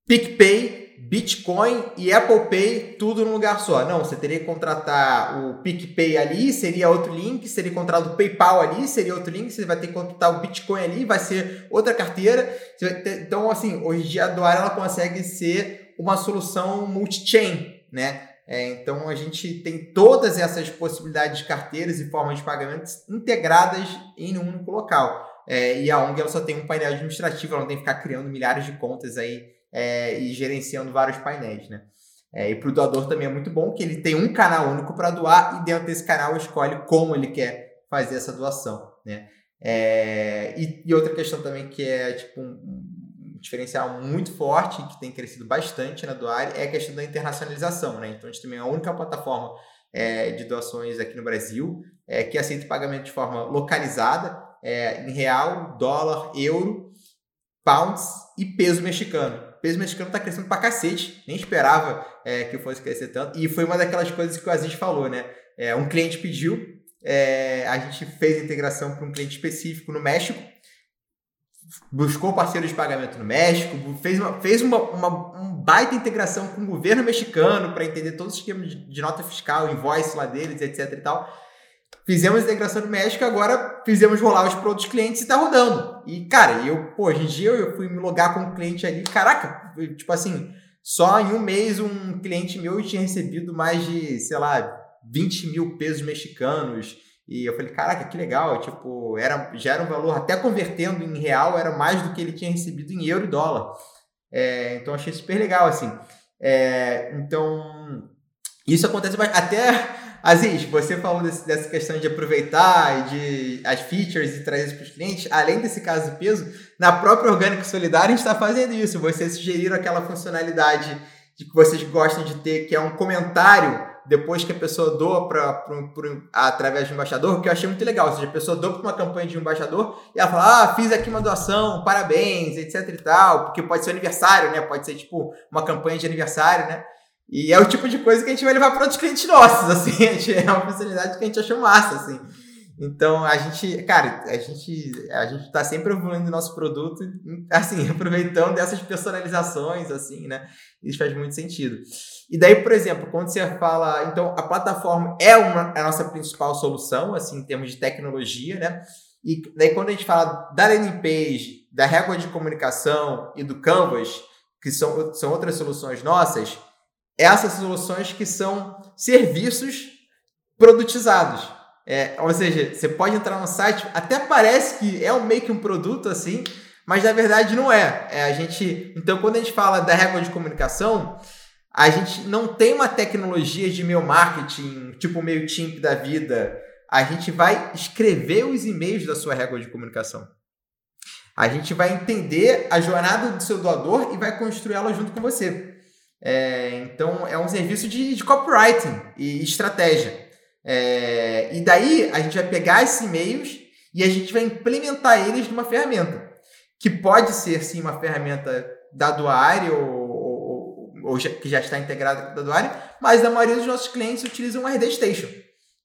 PicPay, Bitcoin e Apple Pay, tudo num lugar só. Não, você teria que contratar o PicPay ali, seria outro link, seria contratar o PayPal ali, seria outro link, você vai ter que contratar o Bitcoin ali, vai ser outra carteira. Ter... Então, assim, hoje em dia a Doar ela consegue ser uma solução multi-chain, né? É, então a gente tem todas essas possibilidades de carteiras e formas de pagamentos integradas em um único local. É, e a ONG ela só tem um painel administrativo, ela não tem que ficar criando milhares de contas aí é, e gerenciando vários painéis, né? É, e para o doador também é muito bom que ele tem um canal único para doar e dentro desse canal escolhe como ele quer fazer essa doação, né? É, e, e, outra questão também que é tipo um, diferencial muito forte, que tem crescido bastante na Doare, é a questão da internacionalização. Né? Então, a gente também é a única plataforma é, de doações aqui no Brasil é, que aceita pagamento de forma localizada, é, em real, dólar, euro, pounds e peso mexicano. O peso mexicano está crescendo pra cacete, nem esperava é, que fosse crescer tanto. E foi uma daquelas coisas que o Aziz falou, né? É, um cliente pediu, é, a gente fez a integração para um cliente específico no México, buscou parceiro de pagamento no México, fez uma, fez uma, uma um baita integração com o governo mexicano para entender todo o esquema de, de, nota fiscal, invoice lá deles, etc e tal. Fizemos a integração no México, agora fizemos rolar os produtos clientes e tá rodando. E, cara, eu, pô, hoje em dia eu fui me logar com um cliente ali, caraca, tipo assim, só em um mês um cliente meu tinha recebido mais de, sei lá, 20 mil pesos mexicanos, e eu falei, caraca, que legal, tipo, era, já era um valor, até convertendo em real, era mais do que ele tinha recebido em euro e dólar. É, então achei super legal, assim. É, então, isso acontece até Aziz, você falou desse, dessa questão de aproveitar de as features e trazer para os clientes, além desse caso de peso, na própria Orgânica Solidária a gente está fazendo isso. Vocês sugeriram aquela funcionalidade de que vocês gostam de ter, que é um comentário depois que a pessoa doa pra, pra, pra, através do embaixador, que eu achei muito legal. Ou seja, a pessoa doa para uma campanha de um embaixador e ela fala: Ah, fiz aqui uma doação, parabéns, etc e tal, porque pode ser aniversário, né? Pode ser tipo uma campanha de aniversário, né? E é o tipo de coisa que a gente vai levar para outros clientes nossos, assim, é uma facilidade que a gente achou massa, assim. Então, a gente, cara, a gente, a gente tá sempre evoluindo o nosso produto, assim, aproveitando dessas personalizações, assim, né? Isso faz muito sentido. E daí, por exemplo, quando você fala, então, a plataforma é uma, a nossa principal solução, assim, em termos de tecnologia, né? E daí, quando a gente fala da landing page, da régua de comunicação e do Canvas, que são, são outras soluções nossas, essas soluções que são serviços produtizados. É, ou seja, você pode entrar no site, até parece que é um, meio que um produto assim, mas na verdade não é. é. a gente, então, quando a gente fala da régua de comunicação, a gente não tem uma tecnologia de e-mail marketing, tipo meio MailChimp da vida. A gente vai escrever os e-mails da sua régua de comunicação. A gente vai entender a jornada do seu doador e vai construir ela junto com você. É, então, é um serviço de, de copywriting e estratégia. É, e daí, a gente vai pegar esses e-mails e a gente vai implementar eles numa ferramenta. Que pode ser, sim, uma ferramenta da Duari ou, ou, ou já, que já está integrada com a Duari, mas a maioria dos nossos clientes utilizam o RD Station,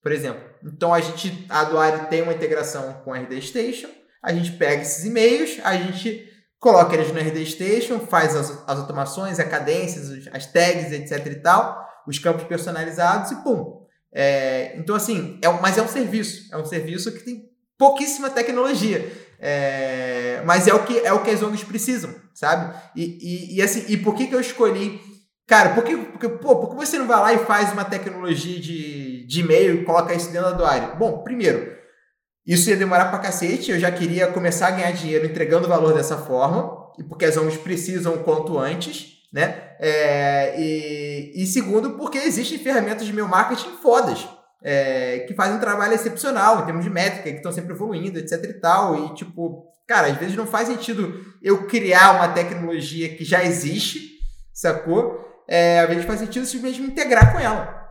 por exemplo. Então, a gente, a Duari tem uma integração com o RD Station, a gente pega esses e-mails, a gente coloca eles no RD Station, faz as, as automações, as cadências, as tags, etc e tal, os campos personalizados e pum. É, então, assim, é, mas é um serviço. É um serviço que tem pouquíssima tecnologia. É, mas é o que é o que as ONGs precisam, sabe? E, e, e, assim, e por que, que eu escolhi. Cara, por que, porque, pô, por que você não vai lá e faz uma tecnologia de, de e-mail e coloca isso dentro do área? Bom, primeiro, isso ia demorar pra cacete, eu já queria começar a ganhar dinheiro entregando valor dessa forma, porque as ONGs precisam quanto antes, né? É, e, e, segundo, porque existem ferramentas de meu marketing fodas, é, que fazem um trabalho excepcional em termos de métrica, que estão sempre evoluindo, etc e tal, e tipo, cara, às vezes não faz sentido eu criar uma tecnologia que já existe, sacou? É, às vezes faz sentido simplesmente me integrar com ela.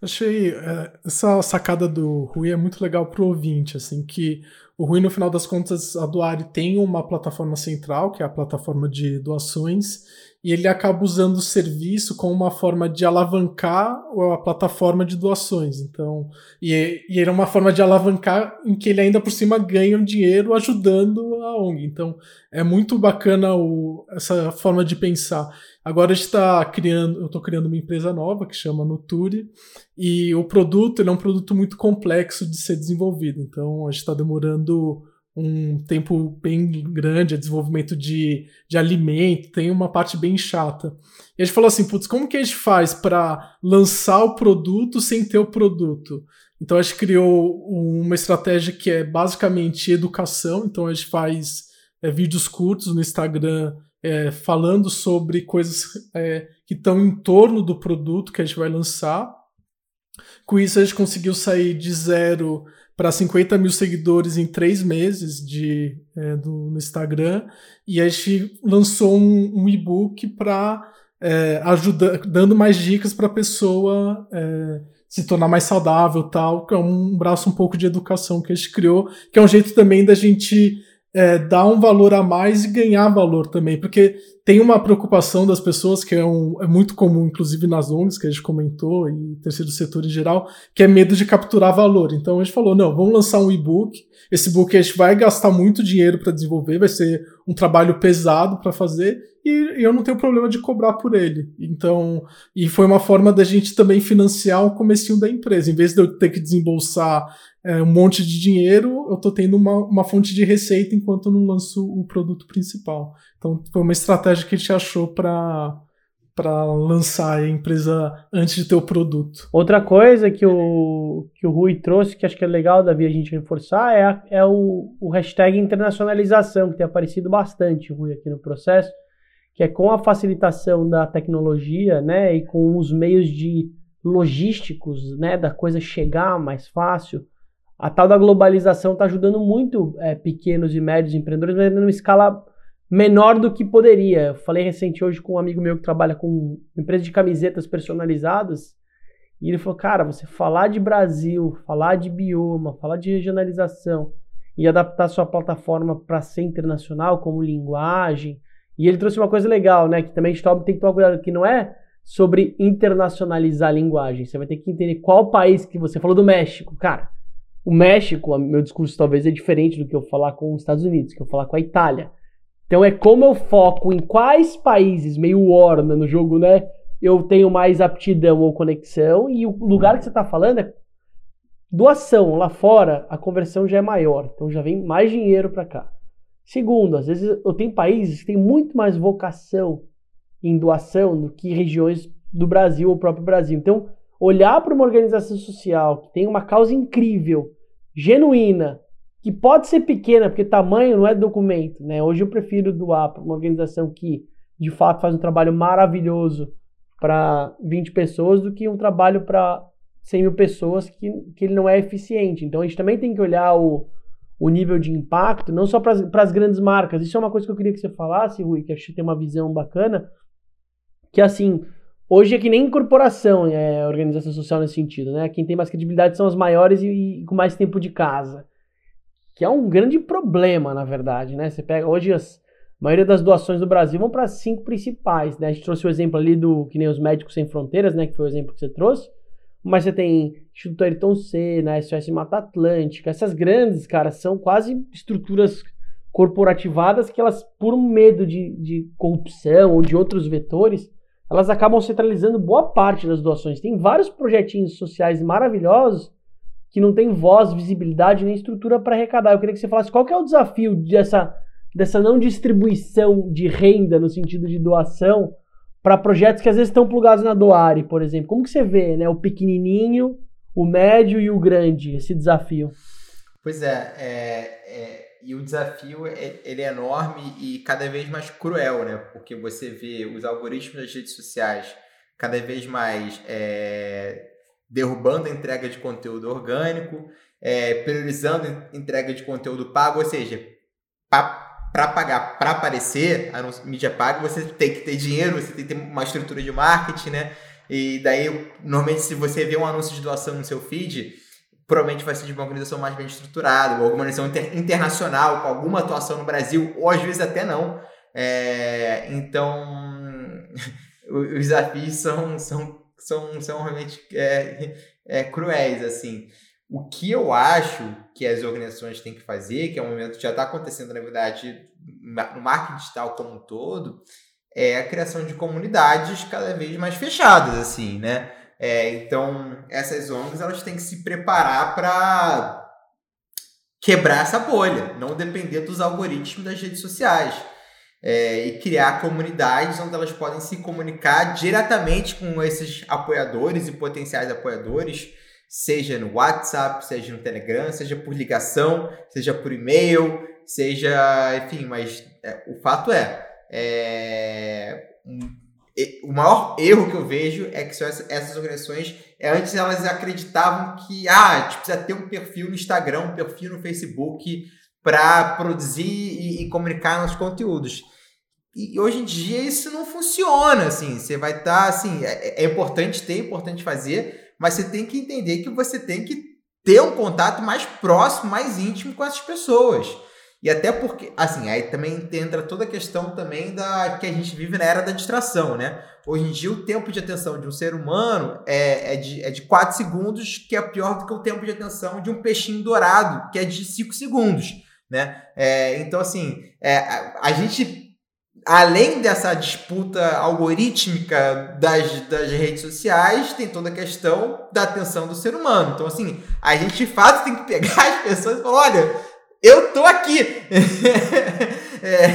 Achei é, essa sacada do Rui é muito legal pro ouvinte, assim, que o Rui, no final das contas, a Doari tem uma plataforma central, que é a plataforma de doações, e ele acaba usando o serviço como uma forma de alavancar a plataforma de doações. Então, e, e era uma forma de alavancar em que ele ainda por cima ganha um dinheiro ajudando a ONG. Então, é muito bacana o, essa forma de pensar. Agora está criando, eu estou criando uma empresa nova que chama Nuturi, e o produto é um produto muito complexo de ser desenvolvido. Então, a gente está demorando um tempo bem grande, é desenvolvimento de, de alimento, tem uma parte bem chata. E a gente falou assim, putz, como que a gente faz para lançar o produto sem ter o produto? Então a gente criou uma estratégia que é basicamente educação, então a gente faz é, vídeos curtos no Instagram é, falando sobre coisas é, que estão em torno do produto que a gente vai lançar. Com isso a gente conseguiu sair de zero para 50 mil seguidores em três meses de, é, do, no Instagram. E a gente lançou um, um e-book para é, ajudar, dando mais dicas para a pessoa é, se tornar mais saudável tal, que é um braço um pouco de educação que a gente criou, que é um jeito também da gente é, dar um valor a mais e ganhar valor também, porque tem uma preocupação das pessoas que é, um, é muito comum, inclusive nas ONGs, que a gente comentou, e terceiro setor em geral, que é medo de capturar valor. Então a gente falou: não, vamos lançar um e-book. Esse e-book a gente vai gastar muito dinheiro para desenvolver, vai ser um trabalho pesado para fazer, e, eu não tenho problema de cobrar por ele. Então, e foi uma forma da gente também financiar o comecinho da empresa. Em vez de eu ter que desembolsar é, um monte de dinheiro, eu estou tendo uma, uma fonte de receita enquanto eu não lanço o produto principal. Então foi uma estratégia que a gente achou para para lançar a empresa antes de ter o produto. Outra coisa que o, que o Rui trouxe, que acho que é legal, Davi, a gente reforçar, é, a, é o, o hashtag internacionalização, que tem aparecido bastante, Rui, aqui no processo, que é com a facilitação da tecnologia, né, e com os meios de logísticos, né, da coisa chegar mais fácil, a tal da globalização está ajudando muito é, pequenos e médios empreendedores, mas numa escala menor do que poderia. Eu falei recente hoje com um amigo meu que trabalha com empresa de camisetas personalizadas, e ele falou, cara, você falar de Brasil, falar de bioma, falar de regionalização e adaptar sua plataforma para ser internacional como linguagem. E ele trouxe uma coisa legal, né? Que também a gente tem que tomar cuidado, que não é sobre internacionalizar a linguagem. Você vai ter que entender qual país que você falou do México. Cara, o México, meu discurso talvez é diferente do que eu falar com os Estados Unidos, que eu falar com a Itália. Então é como eu foco em quais países, meio Warner no jogo, né? Eu tenho mais aptidão ou conexão, e o lugar que você está falando é doação. Lá fora, a conversão já é maior, então já vem mais dinheiro para cá. Segundo, às vezes eu tenho países que têm muito mais vocação em doação do que regiões do Brasil ou próprio Brasil. Então, olhar para uma organização social que tem uma causa incrível, genuína, que pode ser pequena, porque tamanho não é documento, né? Hoje eu prefiro doar para uma organização que de fato faz um trabalho maravilhoso para 20 pessoas do que um trabalho para 100 mil pessoas que, que ele não é eficiente. Então a gente também tem que olhar o, o nível de impacto, não só para as grandes marcas. Isso é uma coisa que eu queria que você falasse, Rui, que acho que tem uma visão bacana, que assim, hoje é que nem corporação é organização social nesse sentido, né? Quem tem mais credibilidade são as maiores e, e com mais tempo de casa que é um grande problema, na verdade, né? Você pega hoje as a maioria das doações do Brasil vão para cinco principais, né? A gente trouxe o exemplo ali do que nem os Médicos Sem Fronteiras, né? Que foi o exemplo que você trouxe. Mas você tem Instituto Ayrton Senna, SOS Mata Atlântica, essas grandes, cara, são quase estruturas corporativadas que elas, por medo de, de corrupção ou de outros vetores, elas acabam centralizando boa parte das doações. Tem vários projetinhos sociais maravilhosos que não tem voz, visibilidade nem estrutura para arrecadar. Eu queria que você falasse qual é o desafio dessa, dessa não distribuição de renda no sentido de doação para projetos que às vezes estão plugados na Doare, por exemplo. Como que você vê né, o pequenininho, o médio e o grande, esse desafio? Pois é, é, é e o desafio é, ele é enorme e cada vez mais cruel, né? Porque você vê os algoritmos das redes sociais cada vez mais é, derrubando a entrega de conteúdo orgânico, é, priorizando a entrega de conteúdo pago, ou seja, para pagar, para aparecer a mídia paga, você tem que ter dinheiro, você tem que ter uma estrutura de marketing, né? E daí, normalmente, se você vê um anúncio de doação no seu feed, provavelmente vai ser de uma organização mais bem estruturada, ou alguma organização inter internacional, com alguma atuação no Brasil, ou às vezes até não. É, então, os desafios são, são são, são realmente é, é, cruéis, assim. O que eu acho que as organizações têm que fazer, que é um momento que já está acontecendo, na verdade, no marketing digital como um todo, é a criação de comunidades cada vez mais fechadas, assim, né? É, então, essas ONGs elas têm que se preparar para quebrar essa bolha, não depender dos algoritmos das redes sociais é, e criar comunidades onde elas podem se comunicar diretamente com esses apoiadores e potenciais apoiadores, seja no WhatsApp, seja no Telegram, seja por ligação, seja por e-mail, seja, enfim, mas é, o fato é, é um, o maior erro que eu vejo é que essas organizações, é, antes elas acreditavam que ah, a gente precisa ter um perfil no Instagram, um perfil no Facebook, para produzir e, e, comunicar nos conteúdos. E hoje em dia isso não funciona, assim, você vai estar, tá, assim, é, é, importante ter, é importante fazer, mas você tem que entender que você tem que ter um contato mais próximo, mais íntimo com essas pessoas. E até porque, assim, aí também entra toda a questão também da que a gente vive na era da distração, né? Hoje em dia o tempo de atenção de um ser humano é, é, de, é de 4 segundos, que é pior do que o tempo de atenção de um peixinho dourado, que é de 5 segundos né? É, então, assim, é, a, a, gente, além dessa disputa algorítmica das, das redes sociais, tem toda a questão da atenção do ser humano. Então, assim, a gente de fato tem que pegar as pessoas e falar: olha, eu tô aqui. é,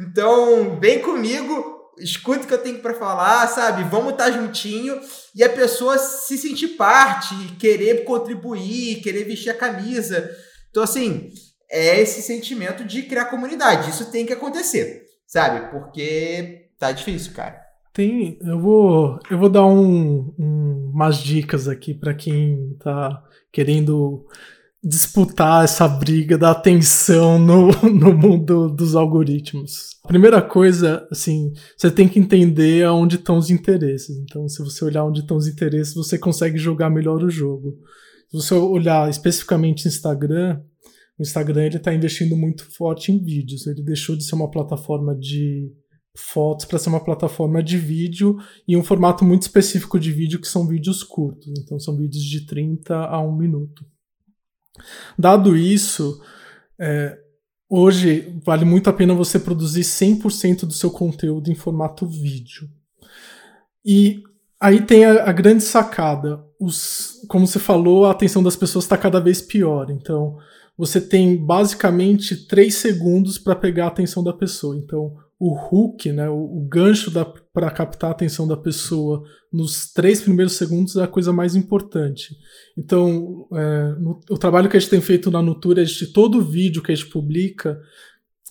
então, vem comigo, escuta o que eu tenho para falar, sabe? Vamos estar tá juntinho e a pessoa se sentir parte, querer contribuir, querer vestir a camisa. Então, assim, é esse sentimento de criar comunidade. Isso tem que acontecer, sabe? Porque tá difícil, cara. Tem, eu vou, eu vou dar um, um, umas dicas aqui para quem tá querendo disputar essa briga da atenção no, no mundo dos algoritmos. Primeira coisa, assim, você tem que entender aonde estão os interesses. Então, se você olhar onde estão os interesses, você consegue jogar melhor o jogo. Se você olhar especificamente Instagram, o Instagram ele está investindo muito forte em vídeos. Ele deixou de ser uma plataforma de fotos para ser uma plataforma de vídeo e um formato muito específico de vídeo que são vídeos curtos. Então, são vídeos de 30 a 1 minuto. Dado isso, é, hoje vale muito a pena você produzir 100% do seu conteúdo em formato vídeo. E aí tem a, a grande sacada. Os, como você falou, a atenção das pessoas está cada vez pior. Então, você tem basicamente 3 segundos para pegar a atenção da pessoa. Então, o hook, né, o, o gancho para captar a atenção da pessoa nos três primeiros segundos é a coisa mais importante. Então, é, no, o trabalho que a gente tem feito na Nutura é de todo vídeo que a gente publica,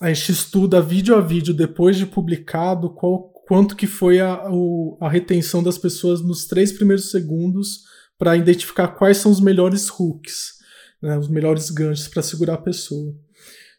a gente estuda vídeo a vídeo depois de publicado qual, quanto que foi a, o, a retenção das pessoas nos três primeiros segundos para identificar quais são os melhores hooks, né, os melhores ganchos para segurar a pessoa.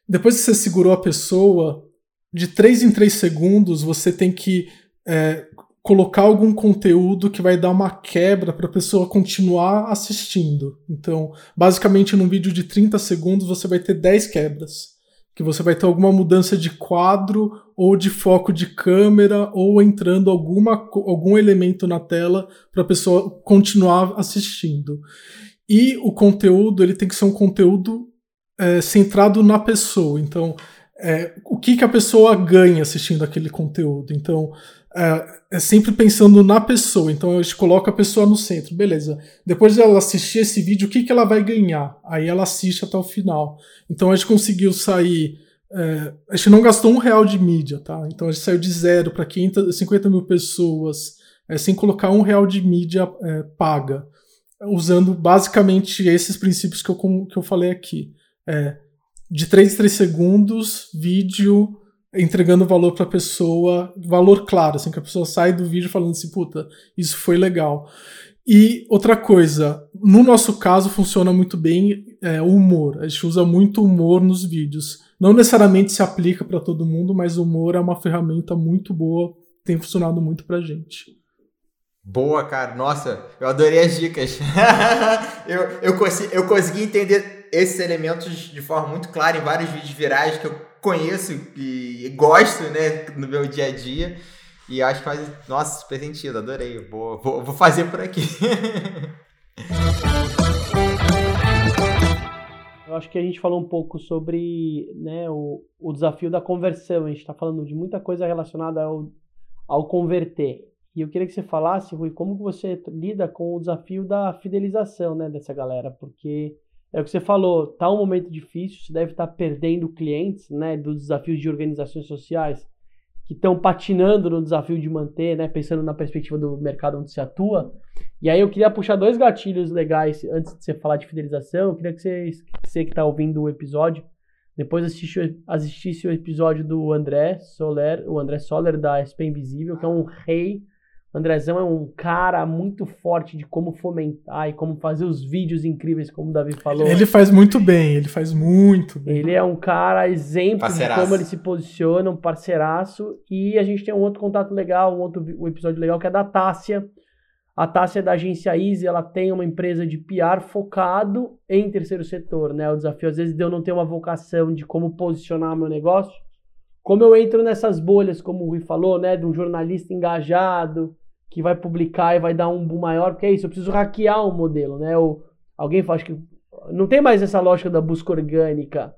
Depois que você segurou a pessoa, de 3 em 3 segundos você tem que é, colocar algum conteúdo que vai dar uma quebra para a pessoa continuar assistindo. Então, basicamente, num vídeo de 30 segundos você vai ter 10 quebras. Que você vai ter alguma mudança de quadro ou de foco de câmera ou entrando alguma, algum elemento na tela para a pessoa continuar assistindo. E o conteúdo ele tem que ser um conteúdo é, centrado na pessoa. Então, é, o que, que a pessoa ganha assistindo aquele conteúdo. Então, é, é, sempre pensando na pessoa. Então, a gente coloca a pessoa no centro. Beleza. Depois de ela assistir esse vídeo, o que, que ela vai ganhar? Aí ela assiste até o final. Então, a gente conseguiu sair. É, a gente não gastou um real de mídia, tá? Então, a gente saiu de zero para 50 mil pessoas, é, sem colocar um real de mídia é, paga. Usando basicamente esses princípios que eu, que eu falei aqui. É, de 3 em 3 segundos, vídeo entregando valor para a pessoa, valor claro, assim, que a pessoa sai do vídeo falando assim, puta, isso foi legal. E outra coisa, no nosso caso funciona muito bem é, o humor. A gente usa muito humor nos vídeos. Não necessariamente se aplica para todo mundo, mas o humor é uma ferramenta muito boa, tem funcionado muito pra gente. Boa, cara. Nossa, eu adorei as dicas. eu, eu, consegui, eu consegui entender esses elementos de forma muito clara em vários vídeos virais que eu conheço e gosto, né, no meu dia a dia. E acho que faz, nossa, super sentido, adorei. Vou, vou, vou fazer por aqui. Eu acho que a gente falou um pouco sobre né, o, o desafio da conversão. A gente está falando de muita coisa relacionada ao, ao converter. E eu queria que você falasse, Rui, como você lida com o desafio da fidelização né, dessa galera, porque é o que você falou, tá um momento difícil, você deve estar tá perdendo clientes, né, dos desafios de organizações sociais que estão patinando no desafio de manter, né, pensando na perspectiva do mercado onde se atua. E aí eu queria puxar dois gatilhos legais antes de você falar de fidelização. Eu queria que você, você que está ouvindo o episódio, depois assistisse, assistisse o episódio do André Soler, o André Soler da SP Invisível, que é um rei Andrezão é um cara muito forte de como fomentar e como fazer os vídeos incríveis, como o Davi falou. Ele faz muito bem, ele faz muito bem. Ele é um cara exemplo parceiraço. de como ele se posiciona, um parceiraço. E a gente tem um outro contato legal, um outro um episódio legal que é da Tássia. A Tássia é da agência Easy, ela tem uma empresa de PR focado em terceiro setor, né? O desafio às vezes de eu não ter uma vocação de como posicionar meu negócio. Como eu entro nessas bolhas, como o Rui falou, né, de um jornalista engajado, que vai publicar e vai dar um boom maior, porque é isso, eu preciso hackear um modelo, né? Ou alguém fala que não tem mais essa lógica da busca orgânica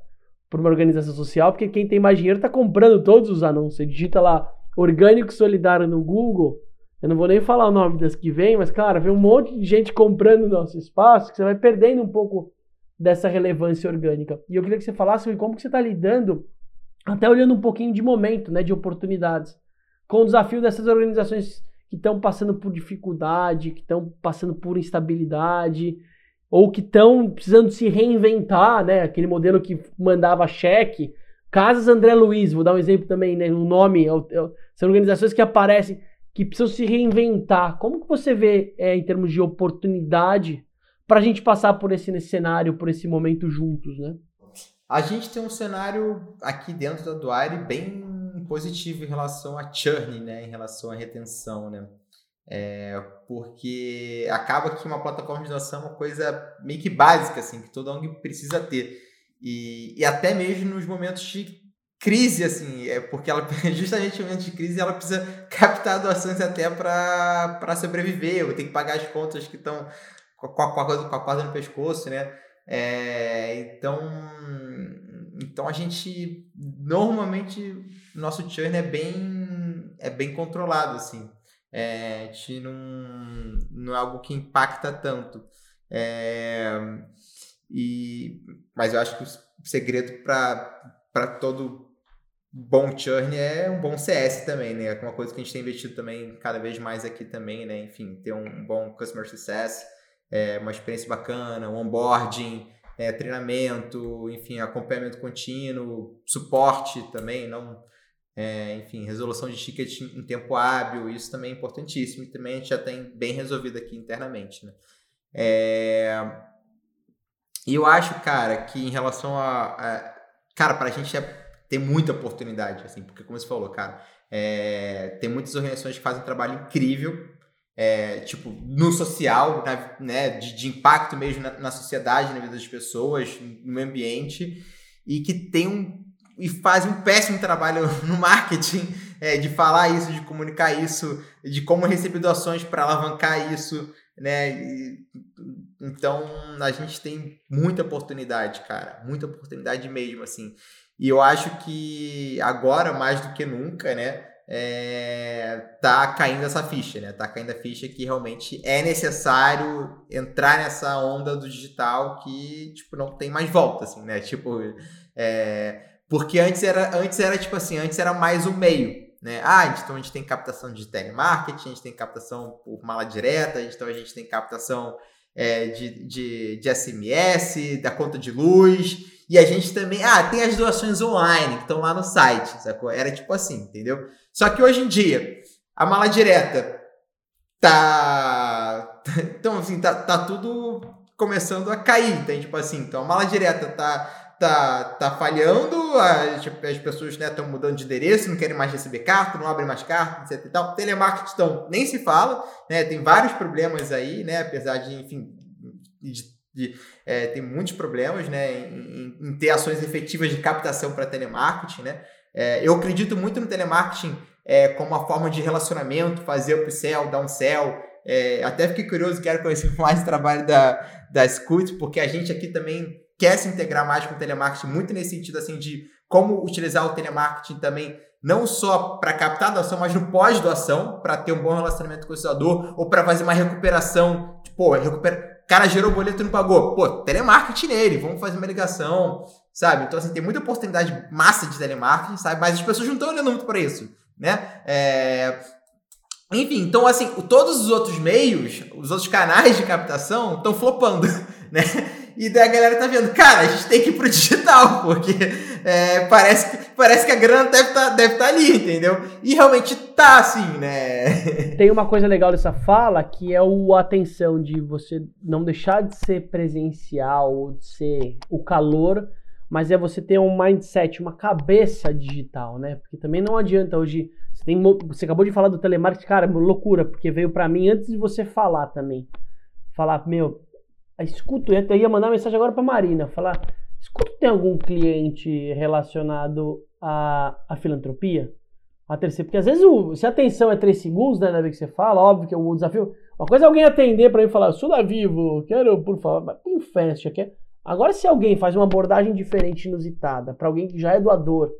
para uma organização social, porque quem tem mais dinheiro está comprando todos os anúncios. Você digita lá orgânico solidário no Google, eu não vou nem falar o nome das que vem, mas cara, vem um monte de gente comprando o nosso espaço, que você vai perdendo um pouco dessa relevância orgânica. E eu queria que você falasse como que você está lidando, até olhando um pouquinho de momento, né, de oportunidades, com o desafio dessas organizações que estão passando por dificuldade, que estão passando por instabilidade, ou que estão precisando se reinventar, né? Aquele modelo que mandava cheque, Casas André Luiz, vou dar um exemplo também, né? O nome, é é são organizações que aparecem, que precisam se reinventar. Como que você vê é, em termos de oportunidade para a gente passar por esse, cenário, por esse momento juntos, né? A gente tem um cenário aqui dentro da Duare bem positivo em relação a churn, né? Em relação à retenção, né? É, porque acaba que uma plataforma de inovação é uma coisa meio que básica, assim, que todo mundo precisa ter. E, e até mesmo nos momentos de crise, assim, é porque ela, justamente no momento de crise, ela precisa captar doações até para sobreviver, ou tem que pagar as contas que estão com, com, a, com a corda no pescoço, né? É, então, então a gente normalmente nosso churn é bem é bem controlado assim. É, a gente não, não é algo que impacta tanto. É, e, mas eu acho que o segredo para todo bom churn é um bom CS também, né? É uma coisa que a gente tem investido também cada vez mais aqui também, né? Enfim, ter um bom customer success, é, uma experiência bacana, um onboarding, é, treinamento, enfim, acompanhamento contínuo, suporte também, não é, enfim, resolução de ticket em tempo hábil, isso também é importantíssimo e também a gente já tem bem resolvido aqui internamente, né? É... E eu acho, cara, que em relação a... a... Cara, pra gente é... tem muita oportunidade, assim, porque como você falou, cara, é... tem muitas organizações que fazem um trabalho incrível, é, tipo, no social, na, né, de, de, impacto mesmo na, na sociedade, na vida das pessoas, no meio ambiente, e que tem um e fazem um péssimo trabalho no marketing é, de falar isso, de comunicar isso, de como receber doações para alavancar isso, né? E, então a gente tem muita oportunidade, cara, muita oportunidade mesmo, assim. E eu acho que agora, mais do que nunca, né? É, tá caindo essa ficha, né? Tá caindo a ficha que realmente é necessário entrar nessa onda do digital que, tipo, não tem mais volta, assim, né? Tipo, é, porque antes era, antes era tipo assim, antes era mais o meio. Né? Ah, então a gente tem captação de telemarketing, a gente tem captação por mala direta, então a gente tem captação é, de, de, de SMS, da conta de luz, e a gente também. Ah, tem as doações online que estão lá no site, sacou? Era tipo assim, entendeu? Só que hoje em dia, a mala direta tá. Então, assim, tá, tá tudo começando a cair, tem tipo assim. Então a mala direta tá tá, tá falhando, as, as pessoas estão né, mudando de endereço, não querem mais receber carta, não abrem mais carta, etc e tal. Telemarketing, então, nem se fala, né? Tem vários problemas aí, né? Apesar de, enfim, de, de, é, tem muitos problemas, né? Em, em, ter ações efetivas de captação para telemarketing, né? É, eu acredito muito no telemarketing é, como uma forma de relacionamento, fazer upsell, downsell, é, até fiquei curioso, quero conhecer mais o trabalho da, da Scoot, porque a gente aqui também quer se integrar mais com o telemarketing, muito nesse sentido assim de como utilizar o telemarketing também não só para captar doação, mas no pós-doação, para ter um bom relacionamento com o doador, ou para fazer uma recuperação, tipo, recupera... cara gerou boleto e não pagou, pô, telemarketing nele, vamos fazer uma ligação, sabe? Então, assim, tem muita oportunidade massa de telemarketing, sabe? Mas as pessoas não estão olhando muito para isso, né? É... Enfim, então, assim, todos os outros meios, os outros canais de captação estão flopando, né? E daí a galera tá vendo, cara, a gente tem que ir pro digital, porque é, parece, que, parece que a grana deve tá, deve tá ali, entendeu? E realmente tá assim, né? Tem uma coisa legal dessa fala que é o atenção de você não deixar de ser presencial, de ser o calor, mas é você ter um mindset, uma cabeça digital, né? Porque também não adianta hoje. Você, tem, você acabou de falar do telemarketing, cara, loucura, porque veio para mim antes de você falar também. Falar, meu, escuto, eu ia mandar mensagem agora para Marina, falar, escuto, tem algum cliente relacionado à, à filantropia? A terceira, porque às vezes o, se a atenção é 3 segundos, né, Davi, que você fala, óbvio que é o desafio. Uma coisa é alguém atender para mim falar, sou da Vivo, quero, por favor, um fast, quer. Agora, se alguém faz uma abordagem diferente, inusitada, para alguém que já é doador,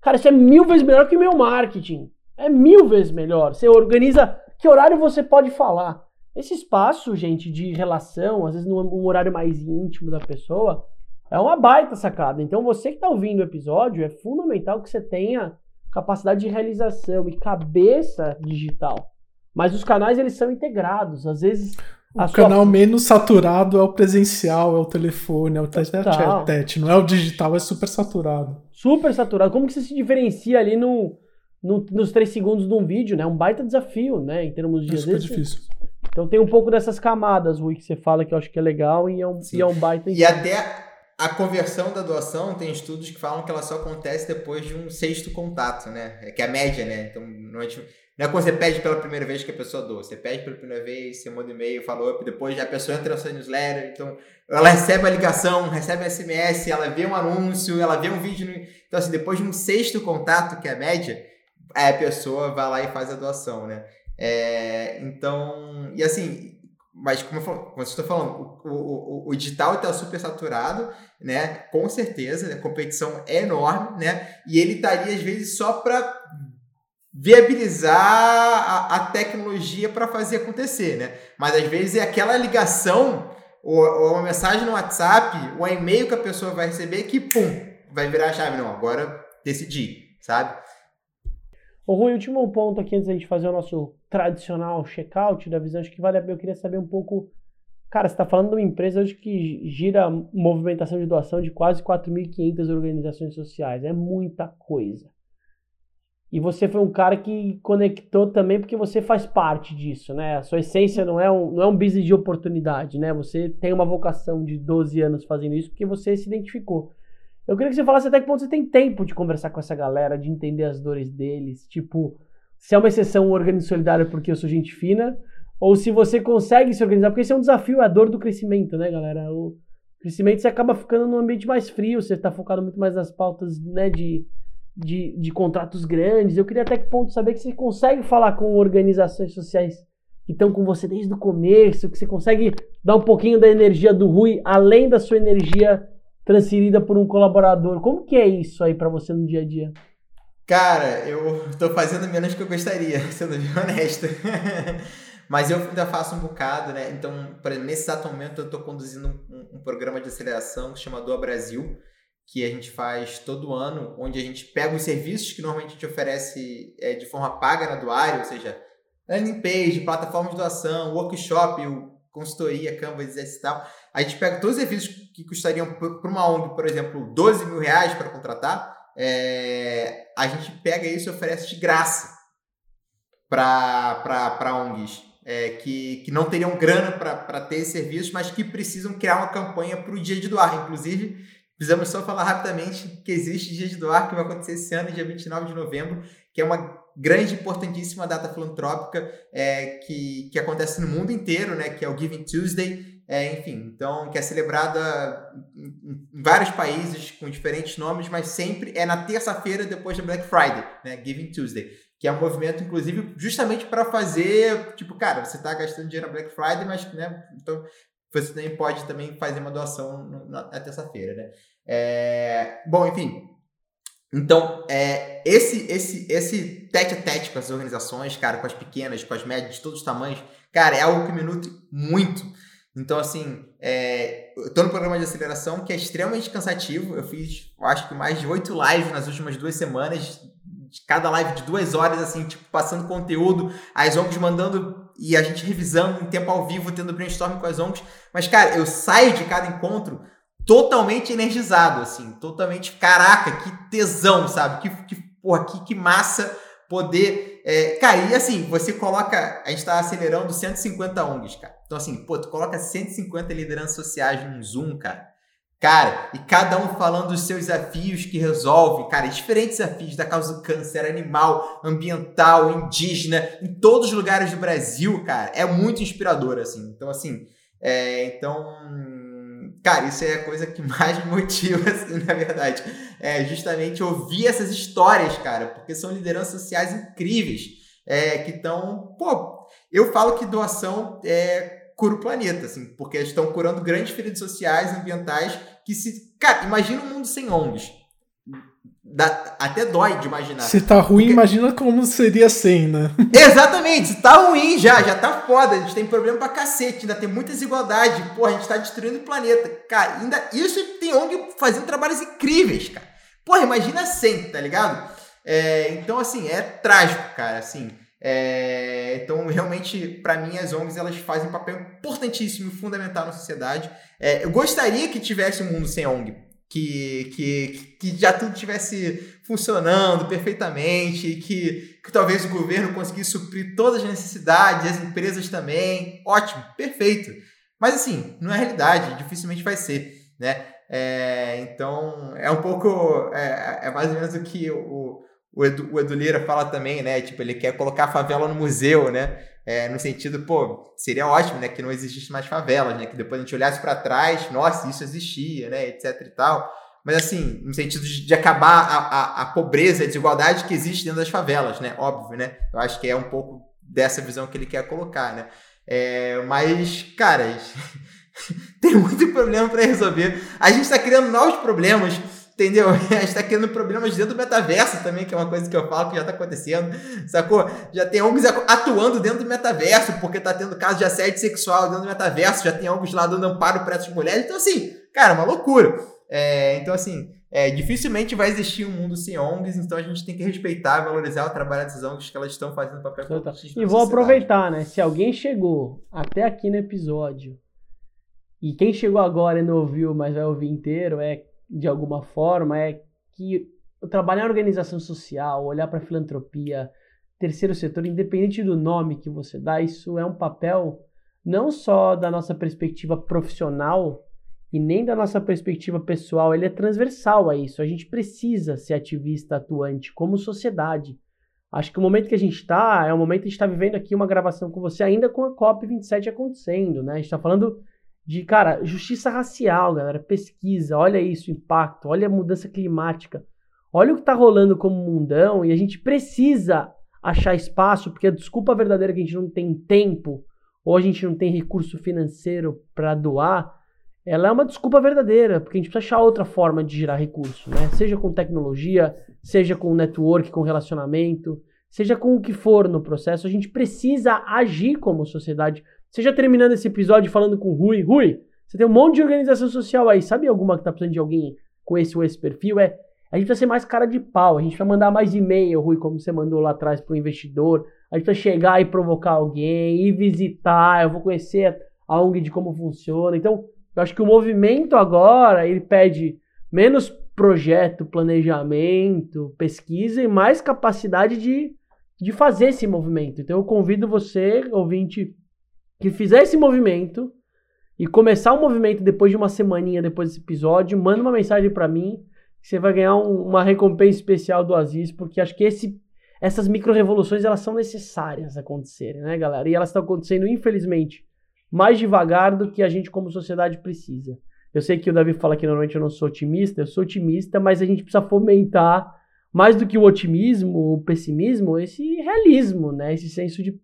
cara, isso é mil vezes melhor que o meu marketing. É mil vezes melhor. Você organiza que horário você pode falar. Esse espaço, gente, de relação, às vezes num horário mais íntimo da pessoa, é uma baita sacada. Então, você que está ouvindo o episódio, é fundamental que você tenha capacidade de realização e cabeça digital. Mas os canais, eles são integrados. Às vezes, O canal menos saturado é o presencial, é o telefone, é o tete não é o digital, é super saturado. Super saturado. Como que você se diferencia ali no, no, nos três segundos de um vídeo, né? Um baita desafio, né? Em termos de... É super difícil. Então tem um pouco dessas camadas, Rui, que você fala que eu acho que é legal e é um, e é um baita... E até a conversão da doação, tem estudos que falam que ela só acontece depois de um sexto contato, né? É que é a média, né? Então, não é, não é quando você pede pela primeira vez que a pessoa doa. Você pede pela primeira vez, você manda e-mail, falou, depois a pessoa entra na sua newsletter, então ela recebe a ligação, recebe SMS, ela vê um anúncio, ela vê um vídeo. No... Então, assim, depois de um sexto contato, que é a média, a pessoa vai lá e faz a doação, né? É, então, e assim, mas como eu, falo, como falando, o, o, o digital está super saturado, né? Com certeza, a competição é enorme, né? E ele estaria, às vezes, só para viabilizar a, a tecnologia para fazer acontecer, né? Mas às vezes é aquela ligação ou, ou uma mensagem no WhatsApp, ou um e-mail que a pessoa vai receber que, pum, vai virar a chave. Não, agora decidi, sabe? O Rui, último ponto aqui antes da gente fazer o nosso tradicional check-out da visão, acho que vale a pena. Eu queria saber um pouco. Cara, você está falando de uma empresa hoje que gira movimentação de doação de quase 4.500 organizações sociais. É muita coisa. E você foi um cara que conectou também porque você faz parte disso, né? A sua essência não é um, não é um business de oportunidade, né? Você tem uma vocação de 12 anos fazendo isso porque você se identificou. Eu queria que você falasse até que ponto você tem tempo de conversar com essa galera, de entender as dores deles. Tipo, se é uma exceção o organismo solidário porque eu sou gente fina, ou se você consegue se organizar, porque esse é um desafio, é a dor do crescimento, né, galera? O crescimento você acaba ficando num ambiente mais frio, você está focado muito mais nas pautas, né, de de, de contratos grandes. Eu queria até que ponto saber que você consegue falar com organizações sociais que estão com você desde o começo, que você consegue dar um pouquinho da energia do Rui, além da sua energia transferida por um colaborador. Como que é isso aí para você no dia a dia? Cara, eu estou fazendo menos que eu gostaria, sendo bem honesto. Mas eu ainda faço um bocado, né? Então, nesse exato momento, eu estou conduzindo um, um, programa de aceleração chamado Doa Brasil, que a gente faz todo ano, onde a gente pega os serviços que normalmente a gente oferece é, de forma paga na Doário, ou seja, landing page, plataforma de doação, workshop, consultoria, Canvas e tal. A gente pega todos os serviços que custariam para uma ONG, por exemplo, 12 mil reais para contratar, é, a gente pega isso e oferece de graça para ONGs. É, que, que não teriam grana para ter esse serviço, mas que precisam criar uma campanha para o dia de doar. Inclusive, Precisamos só falar rapidamente que existe Dia de Doar, que vai acontecer esse ano, dia 29 de novembro, que é uma grande, importantíssima data filantrópica é, que, que acontece no mundo inteiro, né? Que é o Giving Tuesday. É, enfim, então, que é celebrada em, em, vários países com diferentes nomes, mas sempre é na terça-feira depois da Black Friday, né? Giving Tuesday. Que é um movimento, inclusive, justamente para fazer, tipo, cara, você está gastando dinheiro na Black Friday, mas, né? Então, você também pode também fazer uma doação na, na terça-feira, né? É, bom, enfim. Então, é, esse, esse, esse tete a tete com as organizações, cara, com as pequenas, com as médias, de todos os tamanhos, cara, é algo que me nutre muito. Então, assim, é, eu tô no programa de aceleração que é extremamente cansativo. Eu fiz, eu acho que mais de oito lives nas últimas duas semanas, cada live de duas horas, assim, tipo, passando conteúdo, as ONGs mandando e a gente revisando em tempo ao vivo, tendo brainstorm com as ONGs. Mas, cara, eu saio de cada encontro totalmente energizado, assim, totalmente, caraca, que tesão, sabe? Que, que porra, que, que massa poder. É, cara, e assim, você coloca. A gente tá acelerando 150 ONGs, cara. Então, assim, pô, tu coloca 150 lideranças sociais num Zoom, cara. Cara, e cada um falando dos seus desafios que resolve, cara, diferentes desafios da causa do câncer animal, ambiental, indígena, em todos os lugares do Brasil, cara, é muito inspirador, assim. Então, assim, é, então, cara, isso é a coisa que mais me motiva, assim, na verdade. É justamente ouvir essas histórias, cara, porque são lideranças sociais incríveis, é, que estão, pô, eu falo que doação é cura o planeta, assim, porque estão curando grandes feridas sociais, ambientais, que se. Cara, imagina um mundo sem ONGs. Dá, até dói de imaginar. Se tá ruim, porque... imagina como seria sem, né? Exatamente, se tá ruim já, já tá foda. A gente tem problema pra cacete, ainda tem muita desigualdade. Pô, a gente tá destruindo o planeta. Cara, ainda isso tem ONG fazendo trabalhos incríveis, cara. Porra, imagina sem, tá ligado? É, então, assim, é trágico, cara, assim. É, então, realmente, para mim, as ONGs elas fazem um papel importantíssimo fundamental na sociedade. É, eu gostaria que tivesse um mundo sem ONG, que, que, que já tudo tivesse funcionando perfeitamente, que, que talvez o governo conseguisse suprir todas as necessidades, as empresas também. Ótimo, perfeito. Mas assim, não é realidade, dificilmente vai ser, né? É, então, é um pouco, é, é, mais ou menos o que o, o, Edu, o Edu Lira fala também, né? Tipo, ele quer colocar a favela no museu, né? É, no sentido, pô, seria ótimo, né, que não existisse mais favelas, né, que depois a gente olhasse para trás, nossa, isso existia, né, etc e tal. Mas assim, no sentido de, acabar a, a, a, pobreza, a desigualdade que existe dentro das favelas, né, óbvio, né. Eu acho que é um pouco dessa visão que ele quer colocar, né. É, mas, cara, tem muito problema para resolver. A gente está criando novos problemas Entendeu? A gente está criando problemas dentro do metaverso também, que é uma coisa que eu falo que já está acontecendo, sacou? Já tem ONGs atuando dentro do metaverso, porque está tendo casos de assédio sexual dentro do metaverso, já tem ONGs lá dando amparo para essas mulheres. Então, assim, cara, uma loucura. É, então, assim, é, dificilmente vai existir um mundo sem ONGs, então a gente tem que respeitar valorizar o trabalho dessas ONGs que elas estão fazendo papel importante. E vou aproveitar, né? Se alguém chegou até aqui no episódio e quem chegou agora e não ouviu, mas vai ouvir inteiro, é de alguma forma, é que trabalhar em organização social, olhar para a filantropia, terceiro setor, independente do nome que você dá, isso é um papel não só da nossa perspectiva profissional e nem da nossa perspectiva pessoal, ele é transversal a isso. A gente precisa ser ativista atuante como sociedade. Acho que o momento que a gente está é o momento que a gente está vivendo aqui uma gravação com você, ainda com a COP27 acontecendo, né? A gente está falando de, cara, justiça racial, galera, pesquisa, olha isso, impacto, olha a mudança climática, olha o que tá rolando como mundão e a gente precisa achar espaço, porque a desculpa verdadeira é que a gente não tem tempo ou a gente não tem recurso financeiro para doar, ela é uma desculpa verdadeira, porque a gente precisa achar outra forma de gerar recurso, né? Seja com tecnologia, seja com network, com relacionamento, seja com o que for no processo, a gente precisa agir como sociedade Seja terminando esse episódio falando com o Rui. Rui, você tem um monte de organização social aí. Sabe alguma que tá precisando de alguém com esse ou esse perfil? É, a gente precisa ser mais cara de pau. A gente precisa mandar mais e-mail, Rui, como você mandou lá atrás pro investidor. A gente precisa chegar e provocar alguém, ir visitar. Eu vou conhecer a ONG de como funciona. Então, eu acho que o movimento agora, ele pede menos projeto, planejamento, pesquisa e mais capacidade de, de fazer esse movimento. Então, eu convido você, ouvinte que fizer esse movimento e começar o movimento depois de uma semaninha depois desse episódio, manda uma mensagem para mim você vai ganhar um, uma recompensa especial do Aziz, porque acho que esse, essas micro-revoluções elas são necessárias acontecerem, né, galera? E elas estão acontecendo, infelizmente, mais devagar do que a gente como sociedade precisa. Eu sei que o Davi fala que normalmente eu não sou otimista, eu sou otimista, mas a gente precisa fomentar mais do que o otimismo, o pessimismo, esse realismo, né? Esse senso de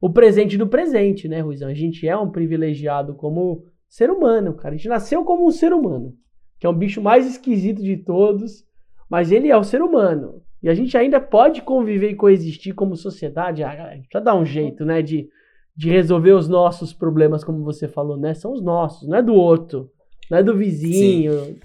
o presente do presente, né, Ruizão? A gente é um privilegiado como ser humano, cara. A gente nasceu como um ser humano, que é um bicho mais esquisito de todos, mas ele é o ser humano. E a gente ainda pode conviver e coexistir como sociedade. Ah, a gente precisa dar um jeito, né, de, de resolver os nossos problemas, como você falou, né? São os nossos, não é do outro, não é do vizinho. Sim.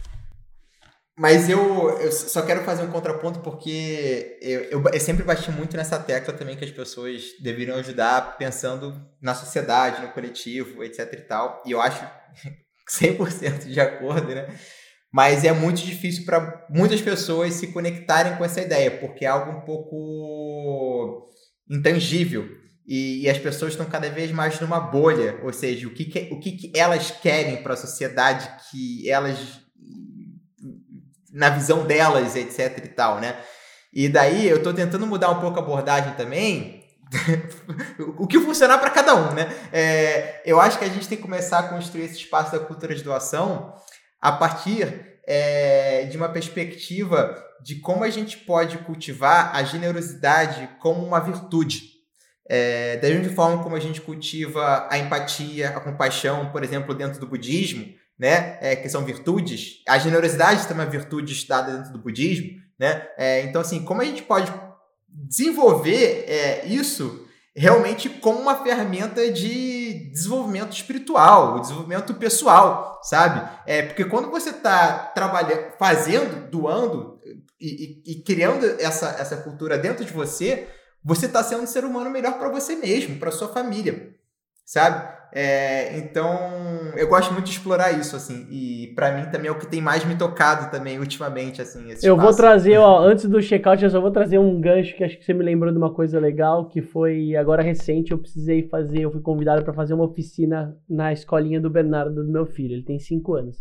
Mas eu, eu só quero fazer um contraponto porque eu, eu, eu, sempre bati muito nessa tecla também que as pessoas deveriam ajudar pensando na sociedade, no coletivo, etc e tal. E eu acho 100% de acordo, né? Mas é muito difícil para muitas pessoas se conectarem com essa ideia, porque é algo um pouco intangível. E, e as pessoas estão cada vez mais numa bolha, ou seja, o que, que o que, que elas querem para a sociedade que elas na visão delas, etc e tal, né? E daí eu estou tentando mudar um pouco a abordagem também, o que funcionar para cada um, né? É, eu acho que a gente tem que começar a construir esse espaço da cultura de doação a partir é, de uma perspectiva de como a gente pode cultivar a generosidade como uma virtude. É, da mesma forma como a gente cultiva a empatia, a compaixão, por exemplo, dentro do budismo, né, é, que são virtudes. A generosidade também é uma virtude estudada dentro do budismo, né? É, então, assim, como a gente pode desenvolver é, isso realmente como uma ferramenta de desenvolvimento espiritual, desenvolvimento pessoal, sabe? É, porque quando você está trabalhando, fazendo, doando e, e, e, criando essa, essa cultura dentro de você, você está sendo um ser humano melhor para você mesmo, para sua família, sabe? É, então, eu gosto muito de explorar isso, assim, e para mim também é o que tem mais me tocado também ultimamente, assim. eu vou trazer, ó, antes do checkout, eu só vou trazer um gancho que acho que você me lembrou de uma coisa legal, que foi agora recente, eu precisei fazer, eu fui convidado para fazer uma oficina na escolinha do Bernardo, do meu filho, ele tem 5 anos.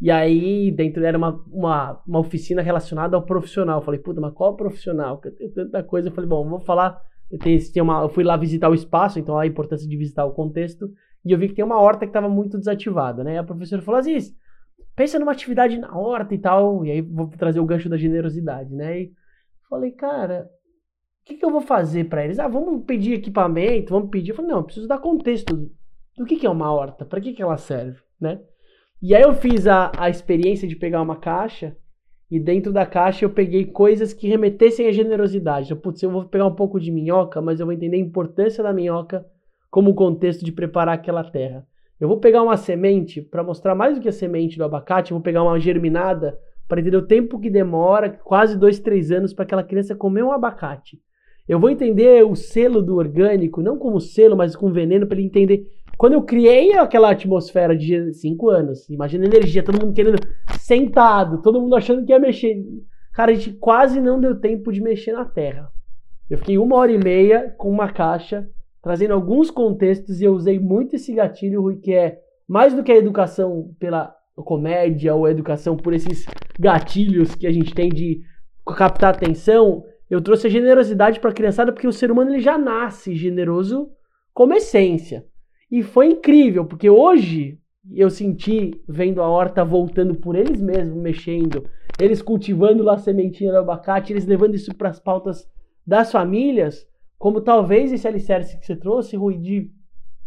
E aí, dentro era uma, uma, uma oficina relacionada ao profissional. Eu falei, puta, mas qual profissional? Eu tenho tanta coisa. Eu falei, bom, vou falar eu, tem uma, eu fui lá visitar o espaço, então a importância de visitar o contexto, e eu vi que tem uma horta que estava muito desativada, né? E a professora falou, Aziz, pensa numa atividade na horta e tal, e aí vou trazer o gancho da generosidade, né? E falei, cara, o que, que eu vou fazer para eles? Ah, vamos pedir equipamento, vamos pedir. Eu falei, não, eu preciso dar contexto do que, que é uma horta, para que, que ela serve, né? E aí eu fiz a, a experiência de pegar uma caixa e dentro da caixa eu peguei coisas que remetessem à generosidade. Então, putz, eu vou pegar um pouco de minhoca, mas eu vou entender a importância da minhoca como contexto de preparar aquela terra. Eu vou pegar uma semente para mostrar mais do que a semente do abacate, eu vou pegar uma germinada para entender o tempo que demora, quase dois, três anos, para aquela criança comer um abacate. Eu vou entender o selo do orgânico, não como selo, mas com veneno, para ele entender quando eu criei aquela atmosfera de cinco anos, imagina a energia, todo mundo querendo sentado, todo mundo achando que ia mexer. Cara, a gente quase não deu tempo de mexer na terra. Eu fiquei uma hora e meia com uma caixa, trazendo alguns contextos, e eu usei muito esse gatilho, Rui, que é mais do que a educação pela comédia ou a educação por esses gatilhos que a gente tem de captar atenção, eu trouxe a generosidade para a criançada, porque o ser humano ele já nasce generoso como essência. E foi incrível, porque hoje eu senti, vendo a horta voltando por eles mesmos, mexendo, eles cultivando lá a sementinha do abacate, eles levando isso para as pautas das famílias, como talvez esse alicerce que você trouxe, Rui, de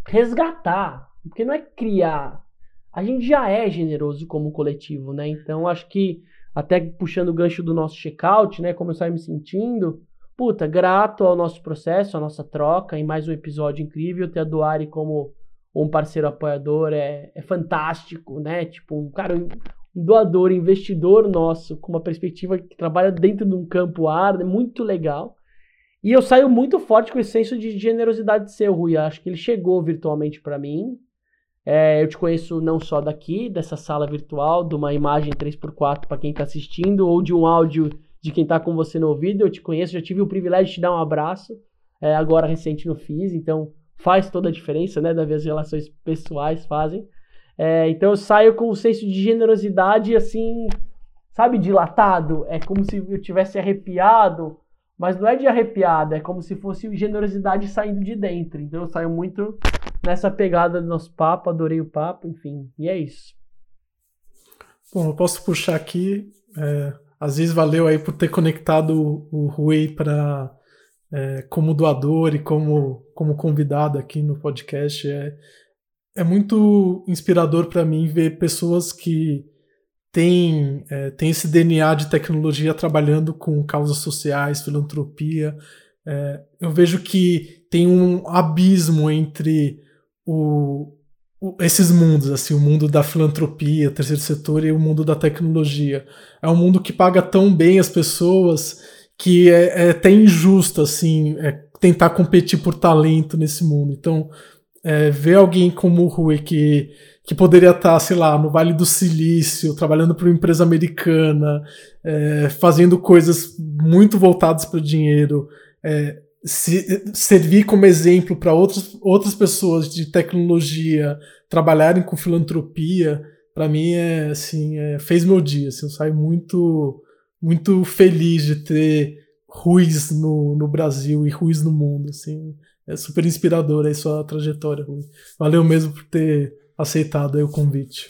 resgatar, porque não é criar. A gente já é generoso como coletivo, né? Então acho que, até puxando o gancho do nosso checkout, né? Como eu saio me sentindo, puta, grato ao nosso processo, à nossa troca, em mais um episódio incrível, ter a Duari como um parceiro apoiador é, é fantástico, né? Tipo, um cara, um doador, investidor nosso, com uma perspectiva que trabalha dentro de um campo ar, é muito legal. E eu saio muito forte com esse senso de generosidade seu, Rui. Acho que ele chegou virtualmente para mim. É, eu te conheço não só daqui, dessa sala virtual, de uma imagem 3x4 para quem está assistindo, ou de um áudio de quem está com você no ouvido. Eu te conheço, já tive o privilégio de te dar um abraço, é, agora recente no FIS, então faz toda a diferença, né? Da as relações pessoais fazem. É, então eu saio com um senso de generosidade assim, sabe, dilatado. É como se eu tivesse arrepiado, mas não é de arrepiado, é como se fosse generosidade saindo de dentro. Então eu saio muito nessa pegada do nosso papo, adorei o papo, enfim, e é isso. Bom, eu posso puxar aqui. É, às vezes valeu aí por ter conectado o, Rui para é, como doador e como, como convidado aqui no podcast. É, é muito inspirador para mim ver pessoas que têm, é, esse DNA de tecnologia trabalhando com causas sociais, filantropia. É, eu vejo que tem um abismo entre o, esses mundos, assim, o mundo da filantropia, terceiro setor e o mundo da tecnologia. É um mundo que paga tão bem as pessoas que é, é até injusto, assim, é, tentar competir por talento nesse mundo. Então, é, ver alguém como o Rui, que, que poderia estar, sei lá, no Vale do Silício, trabalhando para uma empresa americana, é, fazendo coisas muito voltadas para o dinheiro, é, se, servir como exemplo para outras, outras pessoas de tecnologia trabalharem com filantropia, para mim é assim, é, fez meu dia. Assim, eu saio muito, muito feliz de ter Ruiz no, no Brasil e Ruiz no mundo. Assim, é super inspiradora a sua trajetória, Rui. Valeu mesmo por ter aceitado o convite.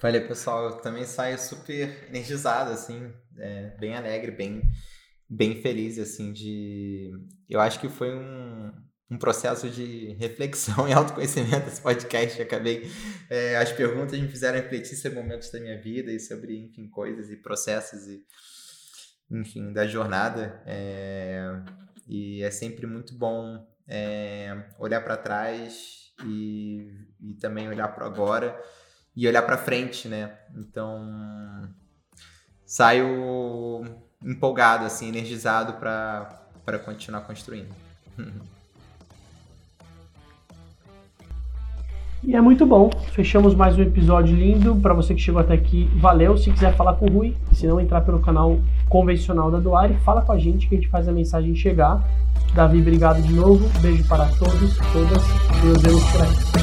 Valeu, pessoal. Eu também saio super energizado, assim, é, bem alegre, bem bem feliz, assim, de... Eu acho que foi um, um processo de reflexão e autoconhecimento esse podcast. acabei... É, as perguntas me fizeram refletir sobre momentos da minha vida e sobre, enfim, coisas e processos e, enfim, da jornada. É, e é sempre muito bom é, olhar para trás e, e também olhar para agora e olhar para frente, né? Então, saio empolgado, assim, energizado para continuar construindo. E é muito bom. Fechamos mais um episódio lindo. Para você que chegou até aqui, valeu. Se quiser falar com o Rui, se não entrar pelo canal convencional da Duari, fala com a gente que a gente faz a mensagem chegar. Davi, obrigado de novo. Beijo para todos, todas. Deus Deus por aí.